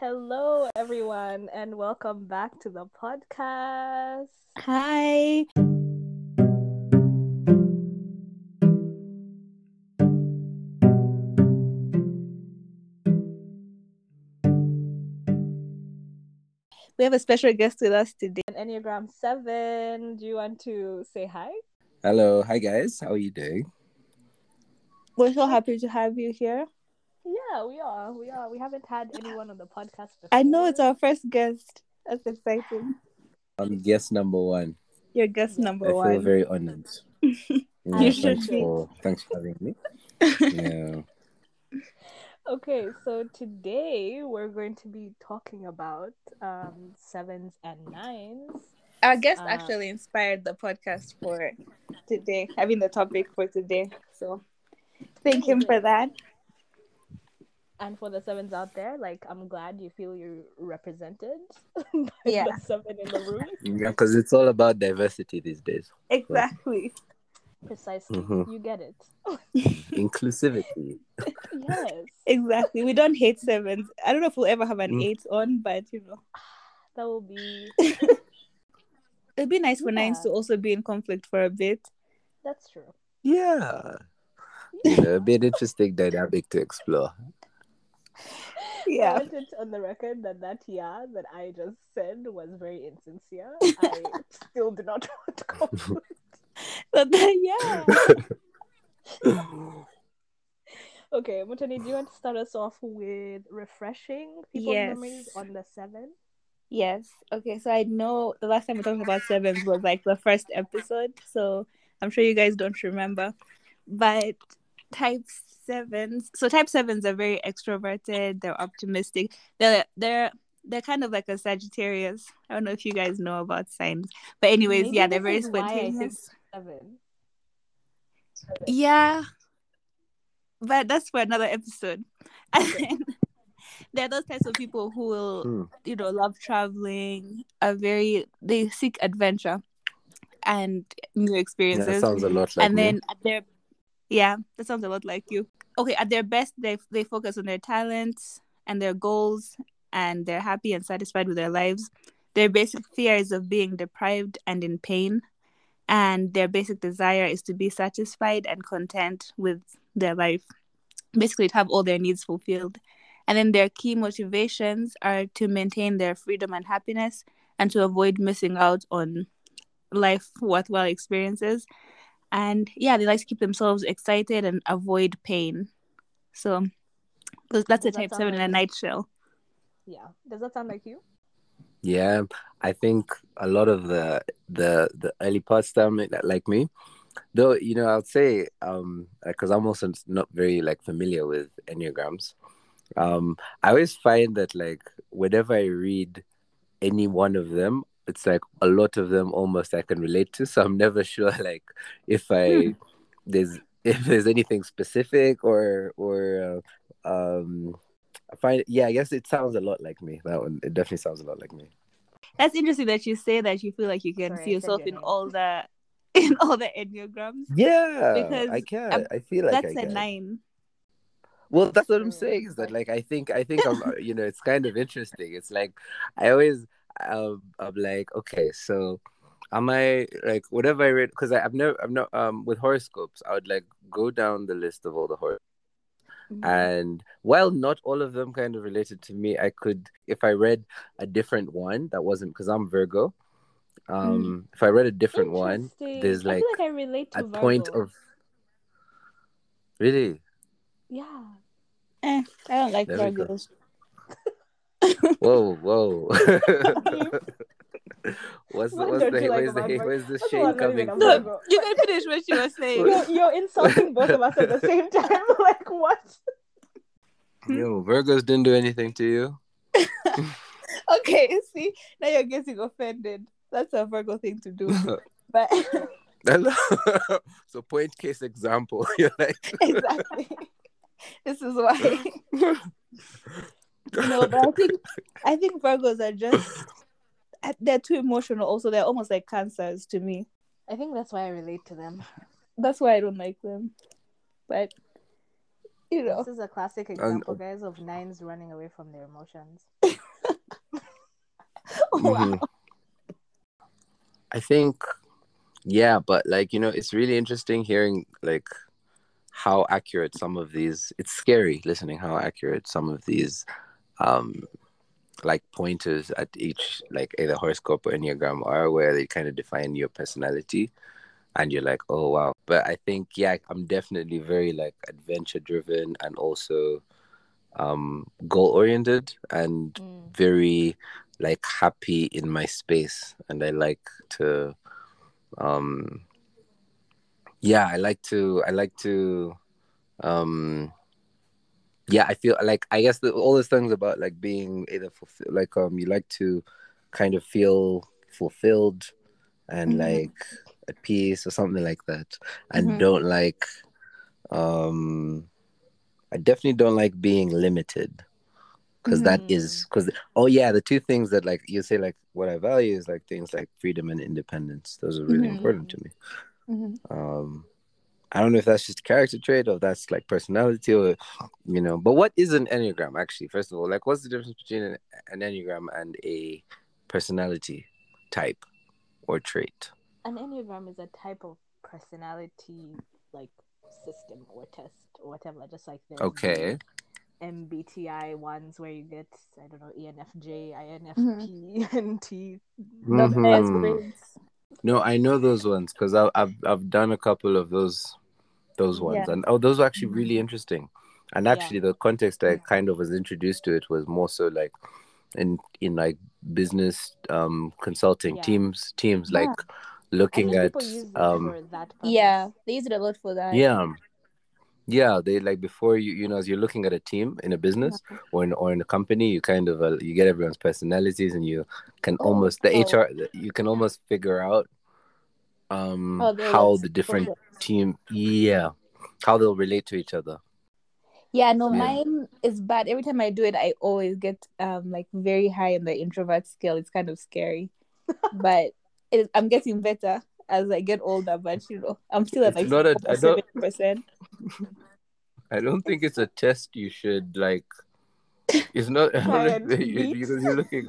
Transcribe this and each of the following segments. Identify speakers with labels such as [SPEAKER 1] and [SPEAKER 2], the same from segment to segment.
[SPEAKER 1] Hello, everyone, and welcome back to the podcast.
[SPEAKER 2] Hi. We have a special guest with us today.
[SPEAKER 1] Enneagram 7, do you want to say hi?
[SPEAKER 3] Hello, hi guys. How are you doing?
[SPEAKER 2] We're so happy to have you here.
[SPEAKER 1] Yeah, we are. We are. We haven't had anyone on the podcast before.
[SPEAKER 2] I know it's our first guest. That's exciting.
[SPEAKER 3] I'm guest number one.
[SPEAKER 2] Your guest number
[SPEAKER 3] I
[SPEAKER 2] one.
[SPEAKER 3] feel very honored. Yeah,
[SPEAKER 2] You should
[SPEAKER 3] thanks
[SPEAKER 2] be.
[SPEAKER 3] for thanks for having me. Yeah.
[SPEAKER 1] Okay, so today we're going to be talking about um sevens and nines.
[SPEAKER 2] Our guest
[SPEAKER 1] Uh,
[SPEAKER 2] actually inspired the podcast for today, having the topic for today. So thank him for that.
[SPEAKER 1] And for the sevens out there, like I'm glad you feel you're represented by
[SPEAKER 2] Yeah.
[SPEAKER 1] the seven in the room.
[SPEAKER 3] Yeah, because it's all about diversity these days.
[SPEAKER 2] Exactly.
[SPEAKER 1] Precisely.
[SPEAKER 3] Mhm.
[SPEAKER 1] You get it.
[SPEAKER 3] Inclusivity.
[SPEAKER 1] yes.
[SPEAKER 2] Exactly. We don't hate sevens. I don't know if we'll ever have an
[SPEAKER 3] Mm.
[SPEAKER 2] eight on, but you know.
[SPEAKER 1] That will be
[SPEAKER 2] It'd be nice for nines to also be in conflict for a bit.
[SPEAKER 1] that's true.
[SPEAKER 3] Yeah. You know, be an interesting dynamic to explore.
[SPEAKER 1] I
[SPEAKER 2] Yeah.
[SPEAKER 1] want it on the record that that yeah that I just said was very insincere. I still do not want conflict.
[SPEAKER 2] But yeah.
[SPEAKER 1] Okay, Mutani, do you want to start us off with refreshing people's
[SPEAKER 2] Yes.
[SPEAKER 1] memories on the seven?
[SPEAKER 2] Yes. Okay. So I know the last time we talked about sevens was like the first episode. So I'm sure you guys don't remember. But type sevens. So type sevens are very extroverted. They're optimistic. They're they're they're kind of like a Sagittarius. I don't know if you guys know about signs. But anyways,
[SPEAKER 1] Maybe
[SPEAKER 2] yeah, they're very
[SPEAKER 1] is why I said
[SPEAKER 2] spontaneous.
[SPEAKER 1] Seven.
[SPEAKER 2] Yeah. But that's for another episode. And there are those types of people who will
[SPEAKER 3] Hmm.
[SPEAKER 2] you know love traveling are very they seek adventure and new
[SPEAKER 3] Yeah,
[SPEAKER 2] experiences
[SPEAKER 3] that sounds a lot like
[SPEAKER 2] and
[SPEAKER 3] me.
[SPEAKER 2] then at their yeah that sounds a lot like you okay at their best they they focus on their talents and their goals and they're happy and satisfied with their lives their basic fear is of being deprived and in pain and their basic desire is to be satisfied and content with their life basically to have all their needs fulfilled and then their key motivations are to maintain their freedom and happiness and to avoid missing out on life worthwhile experiences. And yeah, they like to keep themselves excited and avoid pain. So that's a
[SPEAKER 1] Does that
[SPEAKER 2] type
[SPEAKER 1] sound
[SPEAKER 2] seven in a
[SPEAKER 1] like-
[SPEAKER 2] nutshell.
[SPEAKER 1] Yeah. Does that sound like you?
[SPEAKER 3] Yeah, I think a lot of the the the early parts that I'm like me, though you know I'll say um because I'm also not very like familiar with enneagrams. Um, I always find that like whenever I read any one of them, it's like a lot of them almost I can relate to. So I'm never sure like if I there's if there's anything specific or or uh, um I find yeah I guess it sounds a lot like me. That one it definitely sounds a lot like me.
[SPEAKER 2] That's interesting that you say that you feel like you can
[SPEAKER 1] Sorry,
[SPEAKER 2] see yourself in all the in all the enneagrams.
[SPEAKER 3] Yeah,
[SPEAKER 2] Because
[SPEAKER 3] I can.
[SPEAKER 2] um,
[SPEAKER 3] I feel like
[SPEAKER 2] That's
[SPEAKER 3] I
[SPEAKER 2] a
[SPEAKER 3] can.
[SPEAKER 2] nine.
[SPEAKER 3] Well, that's what I'm saying. Is that like I think I think I'm uh, you know it's kind of interesting. It's like I always um, I'm like okay, so am I like whatever I read because I've never I've not um with horoscopes I would like go down the list of all the horoscopes
[SPEAKER 2] Mm-hmm.
[SPEAKER 3] and while not all of them kind of related to me, I could if I read a different one that wasn't because I'm Virgo. Um, if I read a different one,
[SPEAKER 1] Interesting.
[SPEAKER 3] there's
[SPEAKER 1] I
[SPEAKER 3] like
[SPEAKER 1] feel like I relate to
[SPEAKER 3] a
[SPEAKER 1] Virgo.
[SPEAKER 3] point of really
[SPEAKER 1] yeah.
[SPEAKER 2] Eh, I don't like
[SPEAKER 3] There.
[SPEAKER 2] Virgos.
[SPEAKER 3] Whoa, whoa. what's the, what's the,
[SPEAKER 1] you like
[SPEAKER 3] where's the,
[SPEAKER 1] about
[SPEAKER 3] where's the
[SPEAKER 1] First of all,
[SPEAKER 3] shade
[SPEAKER 1] I'm not even
[SPEAKER 3] coming
[SPEAKER 1] a
[SPEAKER 3] from?
[SPEAKER 2] No,
[SPEAKER 1] Virgo.
[SPEAKER 2] you can finish what you were saying.
[SPEAKER 1] You're, you're insulting both of us at the same time. like what?
[SPEAKER 3] Yo, Virgos didn't do anything to you.
[SPEAKER 2] okay, see, now you're getting offended. That's a Virgo thing to do. But
[SPEAKER 3] so point case example. You're like
[SPEAKER 2] exactly. this is why. No, but I think I think Virgos are just they're too emotional. Also, they're almost like cancers to me.
[SPEAKER 1] I think that's why I relate to them.
[SPEAKER 2] That's why I don't like them. But you know,
[SPEAKER 1] This is a classic example, guys, of nines running away from their emotions.
[SPEAKER 2] wow.
[SPEAKER 3] Mhm. I think, yeah, but like you know, it's really interesting hearing like how accurate some of these. It's scary listening how accurate some of these, um, like pointers at each like either horoscope or enneagram are, where they kind of define your personality, and you're like, oh wow. But I think yeah, I'm definitely very like adventure driven and also um goal oriented and
[SPEAKER 1] Mm.
[SPEAKER 3] very like happy in my space and i like to um yeah i like to i like to um yeah i feel like i guess the, all those things about like being either fulfill like um you like to kind of feel fulfilled and
[SPEAKER 2] Mhm.
[SPEAKER 3] like at peace or something like that and
[SPEAKER 2] Mhm.
[SPEAKER 3] don't like um i definitely don't like being limited because that is because oh yeah the two things that like you say like what i value is like things like freedom and independence those are really
[SPEAKER 2] Mhm.
[SPEAKER 3] important to me
[SPEAKER 2] Mhm.
[SPEAKER 3] um i don't know if that's just character trait or if that's like personality or you know but what is an enneagram actually first of all like what's the difference between an, an enneagram and a personality type or trait
[SPEAKER 1] An enneagram is a type of personality like system or test or whatever. Just like there's the
[SPEAKER 3] okay
[SPEAKER 1] MBTI ones where you get I don't know ENFJ, INFP, and T.
[SPEAKER 2] The
[SPEAKER 3] Mhm. No i know those ones because I've, I've i've done a couple of those those ones
[SPEAKER 2] Yeah.
[SPEAKER 3] and oh those were actually really interesting and
[SPEAKER 1] Yeah.
[SPEAKER 3] actually the context i kind of was introduced to it was more so like in in like business um consulting
[SPEAKER 1] Yeah.
[SPEAKER 3] teams teams
[SPEAKER 2] Yeah.
[SPEAKER 3] like looking at
[SPEAKER 1] people use it
[SPEAKER 3] um
[SPEAKER 1] that.
[SPEAKER 2] Yeah, they use it a lot for that.
[SPEAKER 3] yeah yeah they like before you you know as you're looking at a team in a business or in or in a company you kind of uh, you get everyone's personalities and you can
[SPEAKER 2] Oh,
[SPEAKER 3] almost the
[SPEAKER 2] wow.
[SPEAKER 3] hr you can almost figure out um
[SPEAKER 2] How
[SPEAKER 3] how the different
[SPEAKER 2] together.
[SPEAKER 3] Team yeah how they'll relate to each other
[SPEAKER 2] Yeah, no,
[SPEAKER 3] Yeah.
[SPEAKER 2] mine is bad. Every time I do it, I always get um like very high in the introvert scale. It's kind of scary, but it, I'm getting better as I get older. But you know, I'm still at
[SPEAKER 3] It's
[SPEAKER 2] like
[SPEAKER 3] not a- I don't-
[SPEAKER 2] percent.
[SPEAKER 3] I don't think it's a test you should like. It's not. I don't
[SPEAKER 1] Try
[SPEAKER 3] think
[SPEAKER 1] and
[SPEAKER 3] that you, because you're looking.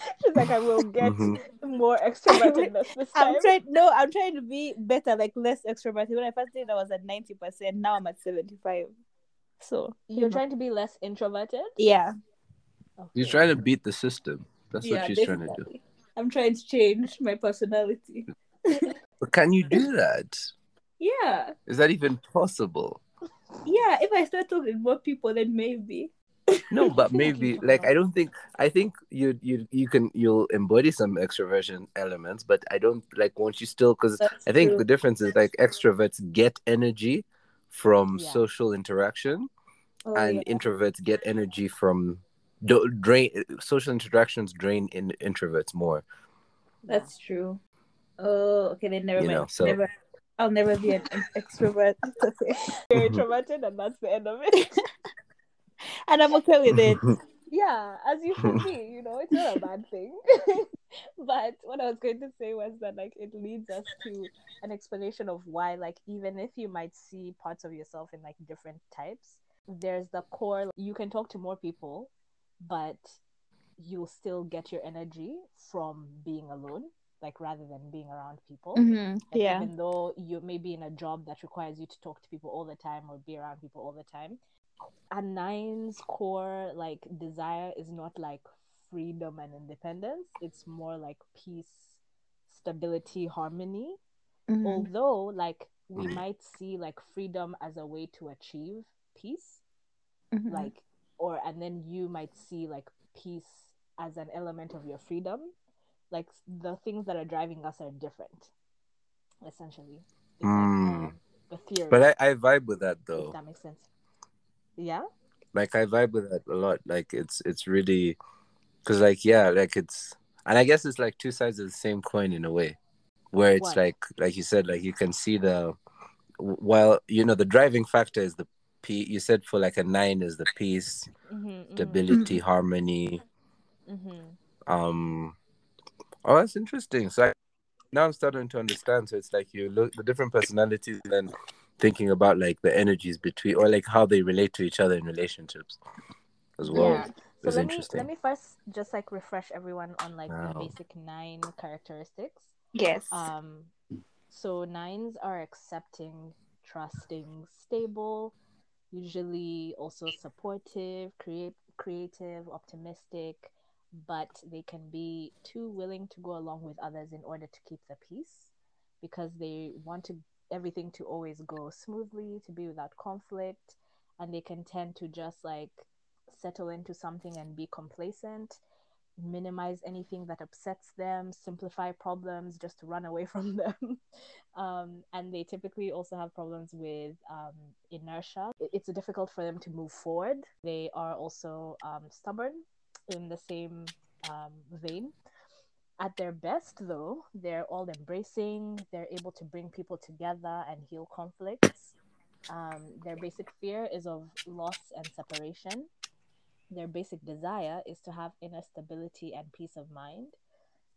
[SPEAKER 1] She's like, I will get
[SPEAKER 3] Mhm.
[SPEAKER 1] more extrovertedness this time.
[SPEAKER 2] I'm trying. No, I'm trying to be better, like less extroverted. When I first did, I was at ninety percent. Now I'm at seventy five. So you
[SPEAKER 1] You're
[SPEAKER 2] know.
[SPEAKER 1] trying to be less introverted.
[SPEAKER 2] yeah,
[SPEAKER 3] She's
[SPEAKER 1] Okay.
[SPEAKER 3] trying to beat the system. That's
[SPEAKER 2] yeah.
[SPEAKER 3] what she's trying to do.
[SPEAKER 2] I'm trying to change my personality.
[SPEAKER 3] But can you do that?
[SPEAKER 2] Yeah,
[SPEAKER 3] Is that even possible?
[SPEAKER 2] yeah. If I start talking to more people, then maybe.
[SPEAKER 3] No, but maybe like I don't think I think you you you can you'll embody some extroversion elements, but I don't like won't you still because I think
[SPEAKER 2] true.
[SPEAKER 3] the difference is like extroverts get energy from
[SPEAKER 1] Yeah.
[SPEAKER 3] social interaction
[SPEAKER 2] Oh,
[SPEAKER 3] and
[SPEAKER 2] yeah.
[SPEAKER 3] introverts get energy from do, drain social interactions drain in introverts more.
[SPEAKER 2] That's true. Oh, okay. Then never
[SPEAKER 3] You
[SPEAKER 2] mind.
[SPEAKER 3] know, so-
[SPEAKER 2] Never. I'll never be an extrovert.
[SPEAKER 1] You're introverted, mm-hmm. and that's the end of it.
[SPEAKER 2] And I'm okay with it.
[SPEAKER 1] yeah, as you should be. You know, it's not a bad thing. but what I was going to say was that like it leads us to an explanation of why, like, even if you might see parts of yourself in like different types, there's the core. You can talk to more people, but you'll still get your energy from being alone, like rather than being around people.
[SPEAKER 2] Mhm.
[SPEAKER 1] Like,
[SPEAKER 2] Yeah.
[SPEAKER 1] Even though you may be in a job that requires you to talk to people all the time or be around people all the time, a nine's core like desire is not like freedom and independence. It's more like peace, stability, harmony.
[SPEAKER 2] Mhm.
[SPEAKER 1] Although like we might see like freedom as a way to achieve peace,
[SPEAKER 2] Mhm.
[SPEAKER 1] like or and then you might see like peace as an element of your freedom. Like the things that are driving us are different, essentially. It's like
[SPEAKER 3] Mm.
[SPEAKER 1] uh, the theory.
[SPEAKER 3] But I, I vibe with that
[SPEAKER 1] if
[SPEAKER 3] though.
[SPEAKER 1] that makes sense. Yeah.
[SPEAKER 3] Like I vibe with that a lot. Like it's it's really because like yeah, like it's and I guess it's like two sides of the same coin in a way, where it's
[SPEAKER 1] What?
[SPEAKER 3] like like you said, like you can see the while you know the driving factor is the p. You said for like a nine is the peace,
[SPEAKER 1] Mm-hmm,
[SPEAKER 3] stability, harmony.
[SPEAKER 1] mm-hmm.
[SPEAKER 3] Um, oh, that's interesting. So I, now I'm starting to understand. So it's like you look the different personalities and thinking about like the energies between or like how they relate to each other in relationships as well.
[SPEAKER 1] Yeah. So
[SPEAKER 3] is
[SPEAKER 1] let me
[SPEAKER 3] interesting.
[SPEAKER 1] let me first just like refresh everyone on like the basic nine characteristics.
[SPEAKER 2] Yes.
[SPEAKER 1] Um, so nines are accepting, trusting, stable, usually also supportive, create, creative, optimistic, but they can be too willing to go along with others in order to keep the peace because they want to everything to always go smoothly, to be without conflict, and they can tend to just like settle into something and be complacent minimize anything that upsets them, simplify problems just to run away from them. um, and they typically also have problems with um, inertia. It's difficult for them to move forward. They are also um, stubborn in the same um, vein. At their best, though, they're all embracing, they're able to bring people together and heal conflicts. Um, their basic fear is of loss and separation their basic desire is to have inner stability and peace of mind.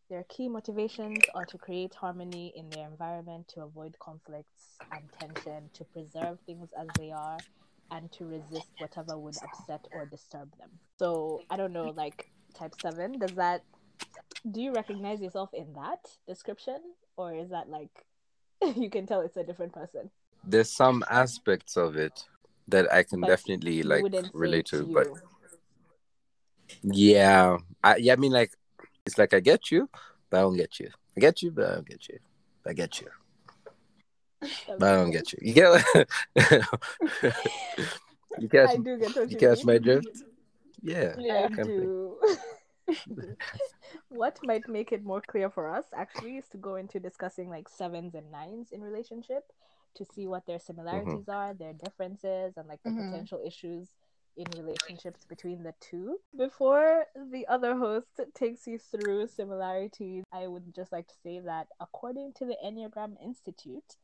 [SPEAKER 1] Their key motivations are to create harmony in their environment, to avoid conflicts and tension, to preserve things as they are, and to resist whatever would upset or disturb them. So, I don't know, like type 7, does that, do you recognize yourself in that description? Or is that like, you can tell it's a different person?
[SPEAKER 3] There's some aspects of it that I can
[SPEAKER 1] But
[SPEAKER 3] definitely like relate
[SPEAKER 1] it's
[SPEAKER 3] to, but yeah, I yeah, I mean like it's like I get you, but I don't get you. I get you, but I don't get you. I get you, but I don't get you. You get you catch
[SPEAKER 1] I do get
[SPEAKER 3] you
[SPEAKER 1] you
[SPEAKER 3] catch my drift? Yeah.
[SPEAKER 2] Yeah.
[SPEAKER 1] I
[SPEAKER 3] Kind of thing.
[SPEAKER 1] do. what might make it more clear for us actually is to go into discussing like sevens and nines in relationship to see what their similarities are, their differences, and like the
[SPEAKER 2] Mhm.
[SPEAKER 1] potential issues in relationships between the two. Before the other host takes you through similarities, I would just like to say that according to the Enneagram Institute,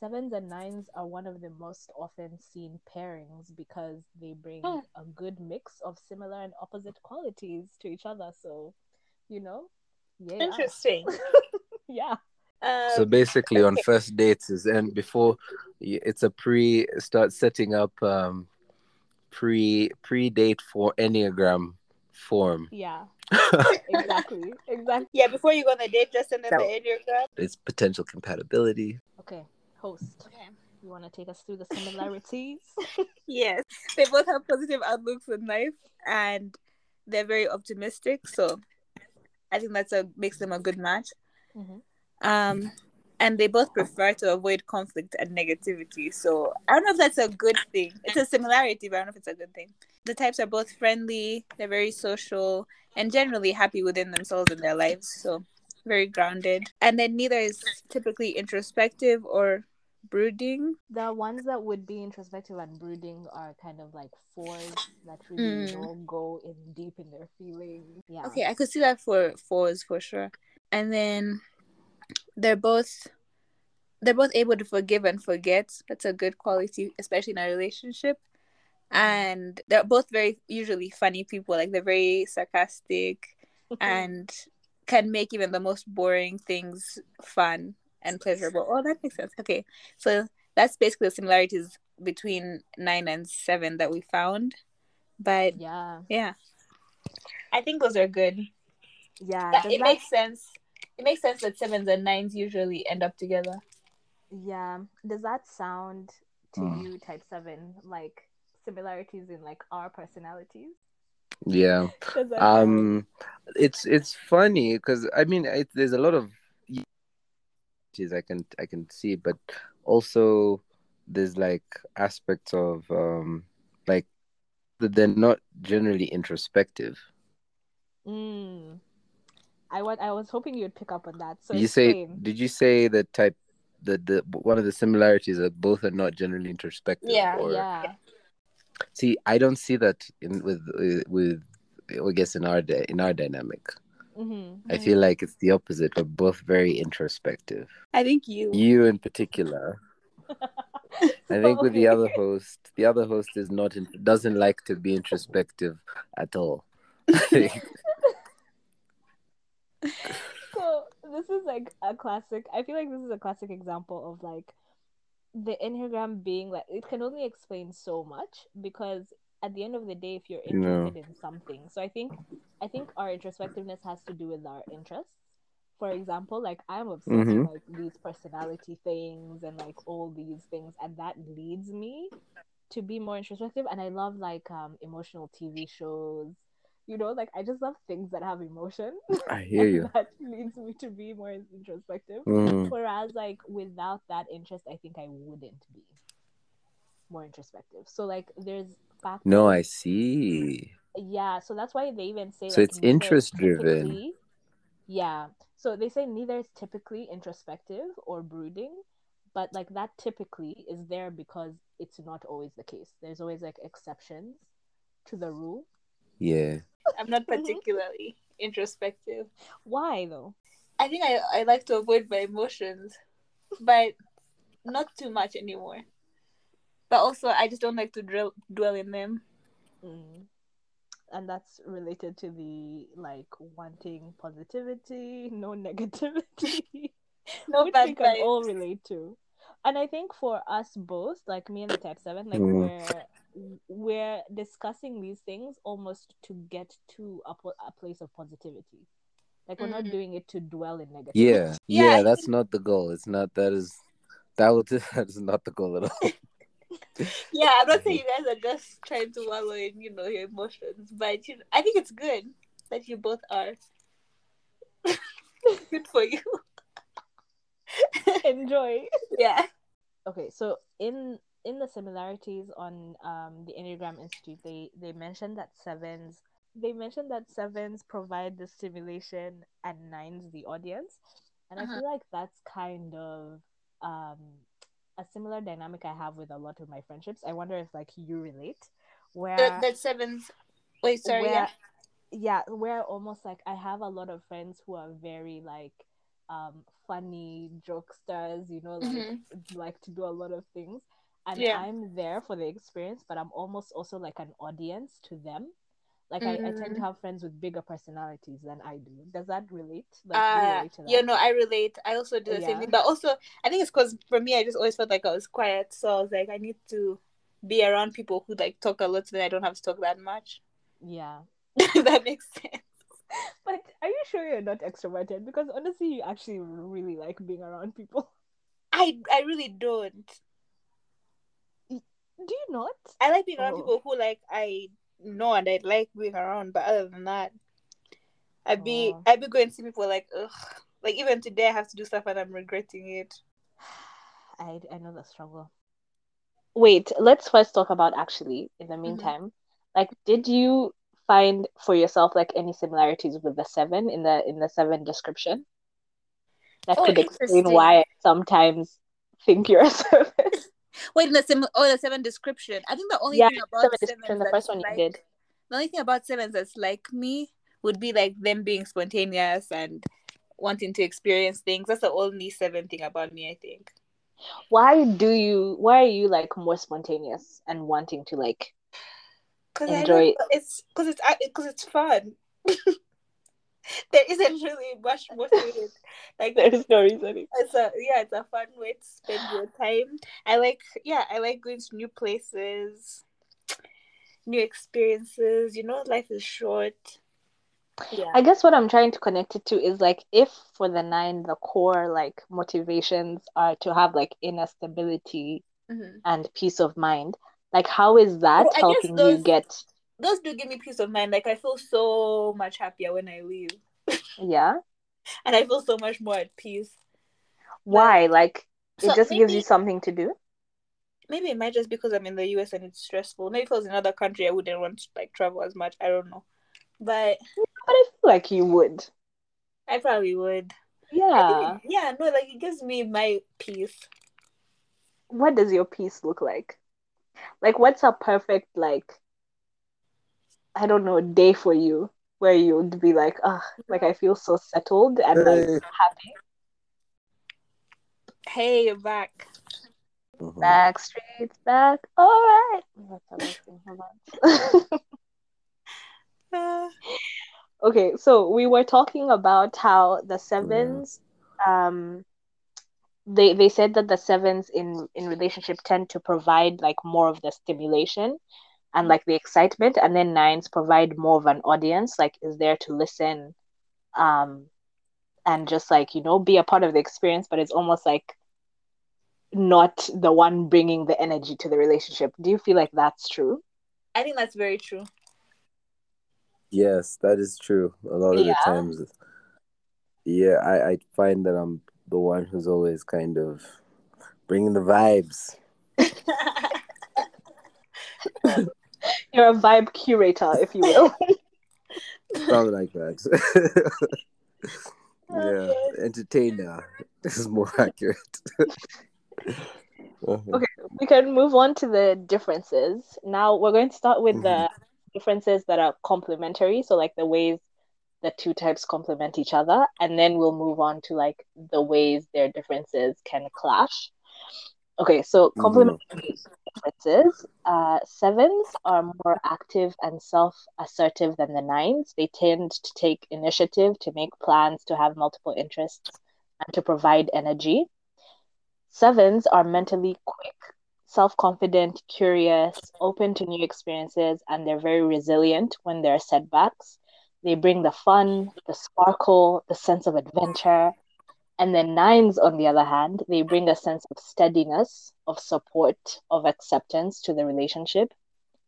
[SPEAKER 1] sevens and nines are one of the most often seen pairings because they bring
[SPEAKER 2] Hmm.
[SPEAKER 1] a good mix of similar and opposite qualities to each other. So, you know, yeah,
[SPEAKER 2] Interesting.
[SPEAKER 1] yeah,
[SPEAKER 2] Um,
[SPEAKER 3] So basically, on first dates is and before it's a pre start setting up um pre pre date for enneagram form.
[SPEAKER 1] yeah, exactly, exactly.
[SPEAKER 2] yeah, before you go on the date, just send them
[SPEAKER 3] So-
[SPEAKER 2] the Enneagram.
[SPEAKER 3] It's potential compatibility.
[SPEAKER 1] Okay, host,
[SPEAKER 2] Okay.
[SPEAKER 1] you want to take us through the similarities?
[SPEAKER 2] Yes. They both have positive outlooks in life and they're very optimistic. So I think that's a makes them a good match.
[SPEAKER 1] Mhm.
[SPEAKER 2] Um and they both prefer to avoid conflict and negativity. So I don't know if that's a good thing. It's a similarity, but I don't know if it's a good thing. The types are both friendly, they're very social, and generally happy within themselves and their lives. So very grounded. And then neither is typically introspective or brooding.
[SPEAKER 1] The ones that would be introspective and brooding are kind of like fours that really
[SPEAKER 2] Mm.
[SPEAKER 1] don't go in deep in their feelings. Yeah.
[SPEAKER 2] Okay, I could see that for fours for sure. And then they're both they're both able to forgive and forget. That's a good quality, especially in a relationship. And they're both very usually funny people. Like they're very sarcastic and can make even the most boring things fun and pleasurable. Oh, that makes sense. Okay, so that's basically the similarities between nine and seven that we found. But
[SPEAKER 1] yeah.
[SPEAKER 2] yeah, I think those are good.
[SPEAKER 1] Yeah.
[SPEAKER 2] Yeah, it
[SPEAKER 1] that-
[SPEAKER 2] makes sense. It makes sense that sevens and nines usually end up together.
[SPEAKER 1] Yeah. Does that sound to
[SPEAKER 3] Mm.
[SPEAKER 1] you, type seven, like similarities in like our personalities?
[SPEAKER 3] Yeah.
[SPEAKER 1] Does that sound-
[SPEAKER 3] Um, it's it's funny because I mean it, there's a lot of issues I can I can see, but also there's like aspects of um like that they're not generally introspective.
[SPEAKER 1] Mm. I wa- I was hoping you'd pick up on that. So
[SPEAKER 3] you say
[SPEAKER 1] explain.
[SPEAKER 3] did you say that type that the one of the similarities that both are not generally introspective?
[SPEAKER 2] Yeah,
[SPEAKER 3] or,
[SPEAKER 1] yeah.
[SPEAKER 3] See, I don't see that in with with, with I guess in our day in our dynamic.
[SPEAKER 1] Mm-hmm.
[SPEAKER 3] I feel like it's the opposite. We're both very introspective.
[SPEAKER 2] I think you.
[SPEAKER 3] You in particular. I think with the other host, the other host is not in, doesn't like to be introspective at all.
[SPEAKER 1] So this is like a classic i feel like this is a classic example of like the enneagram being like it can only explain so much because at the end of the day, if you're interested in something, so I think I think our introspectiveness has to do with our interests. For example, like I'm obsessed
[SPEAKER 3] Mhm.
[SPEAKER 1] with like these personality things and like all these things, and that leads me to be more introspective. And I love like um emotional TV shows. You know, like I just love things that have emotion.
[SPEAKER 3] I hear you.
[SPEAKER 1] that leads me to be more introspective.
[SPEAKER 3] Mhm.
[SPEAKER 1] Whereas, like, without that interest, I think I wouldn't be more introspective. So, like, there's factors.
[SPEAKER 3] No, I see.
[SPEAKER 1] Yeah, so that's why they even say
[SPEAKER 3] So
[SPEAKER 1] like,
[SPEAKER 3] it's interest-driven.
[SPEAKER 1] Yeah, so they say neither is typically introspective or brooding, but like that typically is there because it's not always the case. There's always like exceptions to the rule.
[SPEAKER 3] Yeah.
[SPEAKER 2] I'm not
[SPEAKER 1] Mhm.
[SPEAKER 2] particularly introspective.
[SPEAKER 1] Why though?
[SPEAKER 2] I think I, I like to avoid my emotions, but not too much anymore. But also, I just don't like to drill, dwell in them.
[SPEAKER 1] Mm. And that's related to the like wanting positivity, no negativity.
[SPEAKER 2] No
[SPEAKER 1] which
[SPEAKER 2] bad
[SPEAKER 1] we can all relate to. And I think for us both, like me and the type seven, like
[SPEAKER 3] Mm.
[SPEAKER 1] we're we're discussing these things almost to get to a, po- a place of positivity. Like we're not
[SPEAKER 2] Mhm.
[SPEAKER 1] doing it to dwell in negativity.
[SPEAKER 3] Yeah.
[SPEAKER 2] Yeah,
[SPEAKER 3] Yeah,
[SPEAKER 2] I
[SPEAKER 3] that's not the goal. It's not that is that would that is not the goal at all.
[SPEAKER 2] Yeah, I'm not saying you guys are just trying to wallow in, you know, your emotions, but you know, I think it's good that you both are. good for you.
[SPEAKER 1] Enjoy.
[SPEAKER 2] Yeah.
[SPEAKER 1] Okay, so in in the similarities on um the Enneagram Institute, they they mentioned that sevens they mentioned that sevens provide the stimulation and nines the audience, and I
[SPEAKER 2] Uh-huh.
[SPEAKER 1] feel like that's kind of um a similar dynamic I have with a lot of my friendships. I wonder if like you relate, where
[SPEAKER 2] That, that sevens. Wait, sorry.
[SPEAKER 1] where,
[SPEAKER 2] yeah.
[SPEAKER 1] yeah, where almost like I have a lot of friends who are very like um funny jokesters, you know, like
[SPEAKER 2] Mhm.
[SPEAKER 1] like to do a lot of things. And
[SPEAKER 2] Yeah.
[SPEAKER 1] I'm there for the experience, but I'm almost also like an audience to them. Like I, I tend to
[SPEAKER 2] Mm.
[SPEAKER 1] have friends with bigger personalities than I do. Does that relate? Like you
[SPEAKER 2] Uh,
[SPEAKER 1] relate that?
[SPEAKER 2] yeah, no, I relate. I also do the
[SPEAKER 1] Yeah.
[SPEAKER 2] same thing, but also I think it's because for me, I just always felt like I was quiet, so I was like, I need to be around people who like talk a lot, so that I don't have to talk that much.
[SPEAKER 1] yeah.
[SPEAKER 2] That makes sense.
[SPEAKER 1] But are you sure you're not extroverted? Because honestly, you actually really like being around people.
[SPEAKER 2] I I really don't.
[SPEAKER 1] Do you not?
[SPEAKER 2] I like being around
[SPEAKER 1] Oh.
[SPEAKER 2] people who like I know and I like being around, but other than that, I'd be
[SPEAKER 1] Oh.
[SPEAKER 2] I'd be going to see people like ugh. Like even today, I have to do stuff and I'm regretting it.
[SPEAKER 1] I I know the struggle. Wait, let's first talk about actually, in the
[SPEAKER 2] Mm-hmm.
[SPEAKER 1] meantime, like did you find for yourself like any similarities with the seven in the in the seven description? That
[SPEAKER 2] Oh,
[SPEAKER 1] could explain why I sometimes think you're a seven.
[SPEAKER 2] Wait, in the sim- oh the seven description. I think the only
[SPEAKER 1] yeah,
[SPEAKER 2] thing about
[SPEAKER 1] seven the
[SPEAKER 2] that's
[SPEAKER 1] first one
[SPEAKER 2] like,
[SPEAKER 1] you did.
[SPEAKER 2] The only thing about sevens that's like me would be like them being spontaneous and wanting to experience things. That's the only seven thing about me, I think.
[SPEAKER 1] Why do you why are you like more spontaneous and wanting to like Enjoy it.
[SPEAKER 2] it's because it's because it's fun. there isn't really much more to it. Like
[SPEAKER 1] there is no reason.
[SPEAKER 2] it's a yeah, it's a fun way to spend your time. I like yeah, I like going to new places, new experiences. You know, life is short. Yeah.
[SPEAKER 1] I guess what I'm trying to connect it to is like if for the nine the core like motivations are to have like inner stability
[SPEAKER 2] Mhm.
[SPEAKER 1] and peace of mind, like how is that
[SPEAKER 2] Well, I guess
[SPEAKER 1] helping you get
[SPEAKER 2] Those do give me peace of mind. Like I feel so much happier when I leave,
[SPEAKER 1] yeah?
[SPEAKER 2] and I feel so much more at peace.
[SPEAKER 1] Why? Like it
[SPEAKER 2] So
[SPEAKER 1] just gives you something to do?
[SPEAKER 2] Maybe it might just because I'm in the US and it's stressful. Maybe if I was in another country, I wouldn't want to like travel as much. I don't know, but
[SPEAKER 1] But I feel like you would.
[SPEAKER 2] I probably would.
[SPEAKER 1] Yeah.
[SPEAKER 2] think, yeah, no, like it gives me my peace.
[SPEAKER 1] What does your peace look like? Like what's a perfect like I don't know, a day for you where you'd be like, ah, like I feel so settled and like
[SPEAKER 3] Hey.
[SPEAKER 1] happy.
[SPEAKER 2] Hey, you're back.
[SPEAKER 3] Mhm.
[SPEAKER 1] Back streets back. All right. That's how I sing. Hold on.
[SPEAKER 2] Uh,
[SPEAKER 1] okay, so we were talking about how the sevens, um, they they said that the sevens in in relationship tend to provide like more of the stimulation, and like the excitement and then nines provide more of an audience like is there to listen um and just like you know be a part of the experience but it's almost like not the one bringing the energy to the relationship do you feel like that's true
[SPEAKER 2] I think that's very true.
[SPEAKER 3] Yes, that is true. A lot of
[SPEAKER 1] Yeah.
[SPEAKER 3] the times, yeah, I, I find that I'm the one who's always kind of bringing the vibes.
[SPEAKER 1] you're a vibe curator if you will
[SPEAKER 3] Something like that. Yeah,
[SPEAKER 2] yes.
[SPEAKER 3] entertainer is more accurate.
[SPEAKER 1] Okay. we can move on to the differences now we're going to start with the differences that are complementary so like the ways the two types complement each other and then we'll move on to like the ways their differences can clash okay so
[SPEAKER 3] Mhm.
[SPEAKER 1] complementary uh sevens are more active and self-assertive than the nines. They tend to take initiative to make plans to have multiple interests and to provide energy. Sevens are mentally quick self-confident curious open to new experiences and they're very resilient when there are setbacks. They bring the fun, the sparkle, the sense of adventure. And then nines, on the other hand, they bring a sense of steadiness, of support, of acceptance to the relationship.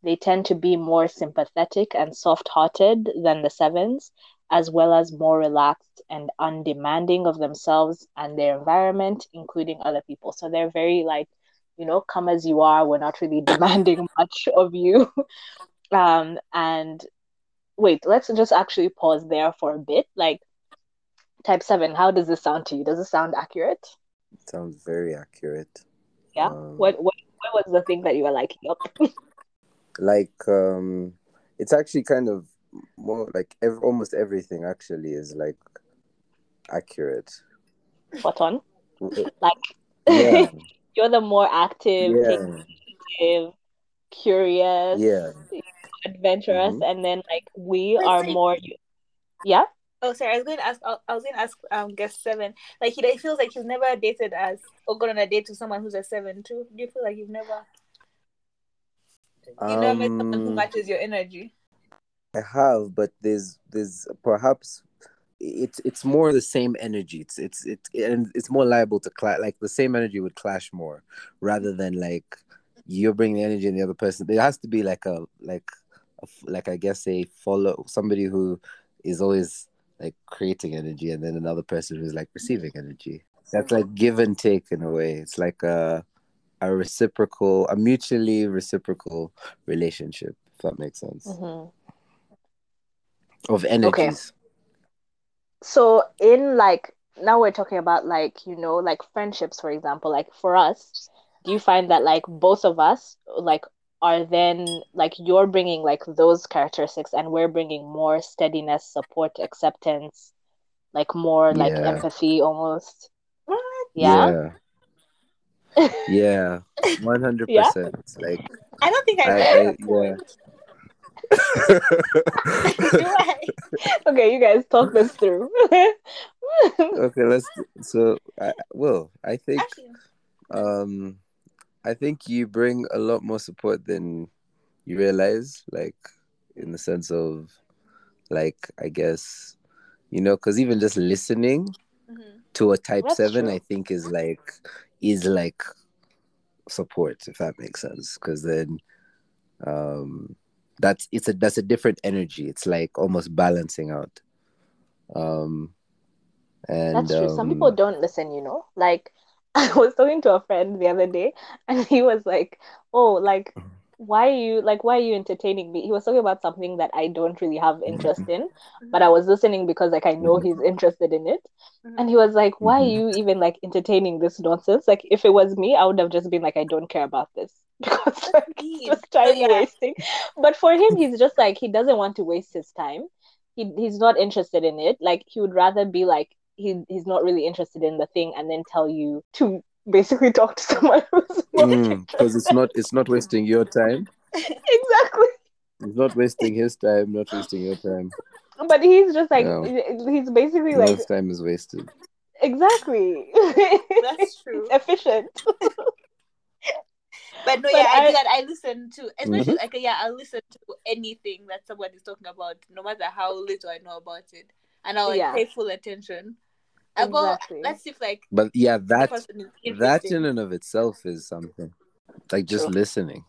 [SPEAKER 1] They tend to be more sympathetic and soft hearted than the sevens, as well as more relaxed and undemanding of themselves and their environment, including other people. So they're very like, you know, come as you are. We're not really demanding much of you. Um, and wait, let's just actually pause there for a bit. Like, type seven, how does this sound to you? Does it sound accurate?
[SPEAKER 3] Sounds very accurate.
[SPEAKER 1] Yeah.
[SPEAKER 3] Um,
[SPEAKER 1] What what what was the thing that you were like, yup?
[SPEAKER 3] like um it's actually kind of more like ev- almost everything actually is like accurate
[SPEAKER 1] Spot on. Like
[SPEAKER 3] yeah
[SPEAKER 1] you're the more active,
[SPEAKER 3] yeah
[SPEAKER 1] curious,
[SPEAKER 3] yeah
[SPEAKER 1] adventurous,
[SPEAKER 3] Mhm.
[SPEAKER 1] and then like we are more yeah.
[SPEAKER 2] Oh, sorry. I was going to ask. I was going to ask. Um, guest seven. Like he, he feels like he's never dated as or gone on a date with someone who's a seven too. Do you feel like you've never, you never met someone who
[SPEAKER 3] Um,
[SPEAKER 2] matches your energy?
[SPEAKER 3] i have but there's there's perhaps it's it's more the same energy it's it's it's and it's more liable to clash like the same energy would clash more rather than like you're bringing the energy in the other person there has to be like a like a like i guess a follow somebody who is always like creating energy and then another person who's like receiving energy. That's like give and take in a way. It's like a a reciprocal a mutually reciprocal relationship if that makes sense.
[SPEAKER 1] Mhm.
[SPEAKER 3] of energies.
[SPEAKER 1] So in like now we're talking about like you know like friendships for example like for us do you find that like both of us like are then like you're bringing like those characteristics and we're bringing more steadiness support acceptance like more like
[SPEAKER 3] Yeah.
[SPEAKER 1] empathy almost.
[SPEAKER 2] What?
[SPEAKER 1] yeah?
[SPEAKER 3] Yeah. Yeah. 100%
[SPEAKER 1] Yeah?
[SPEAKER 3] like
[SPEAKER 2] I don't think I've
[SPEAKER 3] I, I yeah.
[SPEAKER 2] Do I?
[SPEAKER 1] okay you guys talk this through.
[SPEAKER 3] Okay let's so I, well i think um i think you bring a lot more support than you realize like in the sense of like i guess you know because even just listening
[SPEAKER 2] mhm.
[SPEAKER 3] to a type
[SPEAKER 1] That's
[SPEAKER 3] 7
[SPEAKER 1] true.
[SPEAKER 3] i think is like is like support if that makes sense because then um that's it's a that's a different energy it's like almost balancing out um and
[SPEAKER 1] That's true. Some
[SPEAKER 3] um,
[SPEAKER 1] people don't listen, you know. Like I was talking to a friend the other day and he was like, "Oh, like why are you like why are you entertaining me?" He was talking about something that I don't really have interest in, but I was listening because like I know he's interested in it. And he was like, "Why are you even like entertaining this nonsense?" Like if it was me, I would have just been like, "I don't care about this." Because like it's just time
[SPEAKER 2] yeah.
[SPEAKER 1] wasting. But for him, he's just like he doesn't want to waste his time. He he's not interested in it. Like he would rather be like he he's not really interested in the thing and then tell you to basically talk to someone who's more
[SPEAKER 3] because it's not it's not wasting your time
[SPEAKER 1] exactly.
[SPEAKER 3] it's not wasting his time not wasting your time
[SPEAKER 1] But he's just like
[SPEAKER 3] No.
[SPEAKER 1] he's basically
[SPEAKER 3] no
[SPEAKER 1] like
[SPEAKER 3] time is wasted
[SPEAKER 1] exactly.
[SPEAKER 2] That's true.
[SPEAKER 1] Efficient.
[SPEAKER 2] But no,
[SPEAKER 1] But
[SPEAKER 2] yeah, I,
[SPEAKER 1] I-
[SPEAKER 2] do that. I listen to, especially
[SPEAKER 3] Mm-hmm.
[SPEAKER 2] like yeah, I listen to anything that someone is talking about, no matter how little I know about it, and I'll like
[SPEAKER 1] Yeah.
[SPEAKER 2] pay full attention. Uh, well,
[SPEAKER 1] Exactly.
[SPEAKER 2] let's see if like
[SPEAKER 3] But yeah, that that in and of itself is something. Like just
[SPEAKER 1] True.
[SPEAKER 3] listening.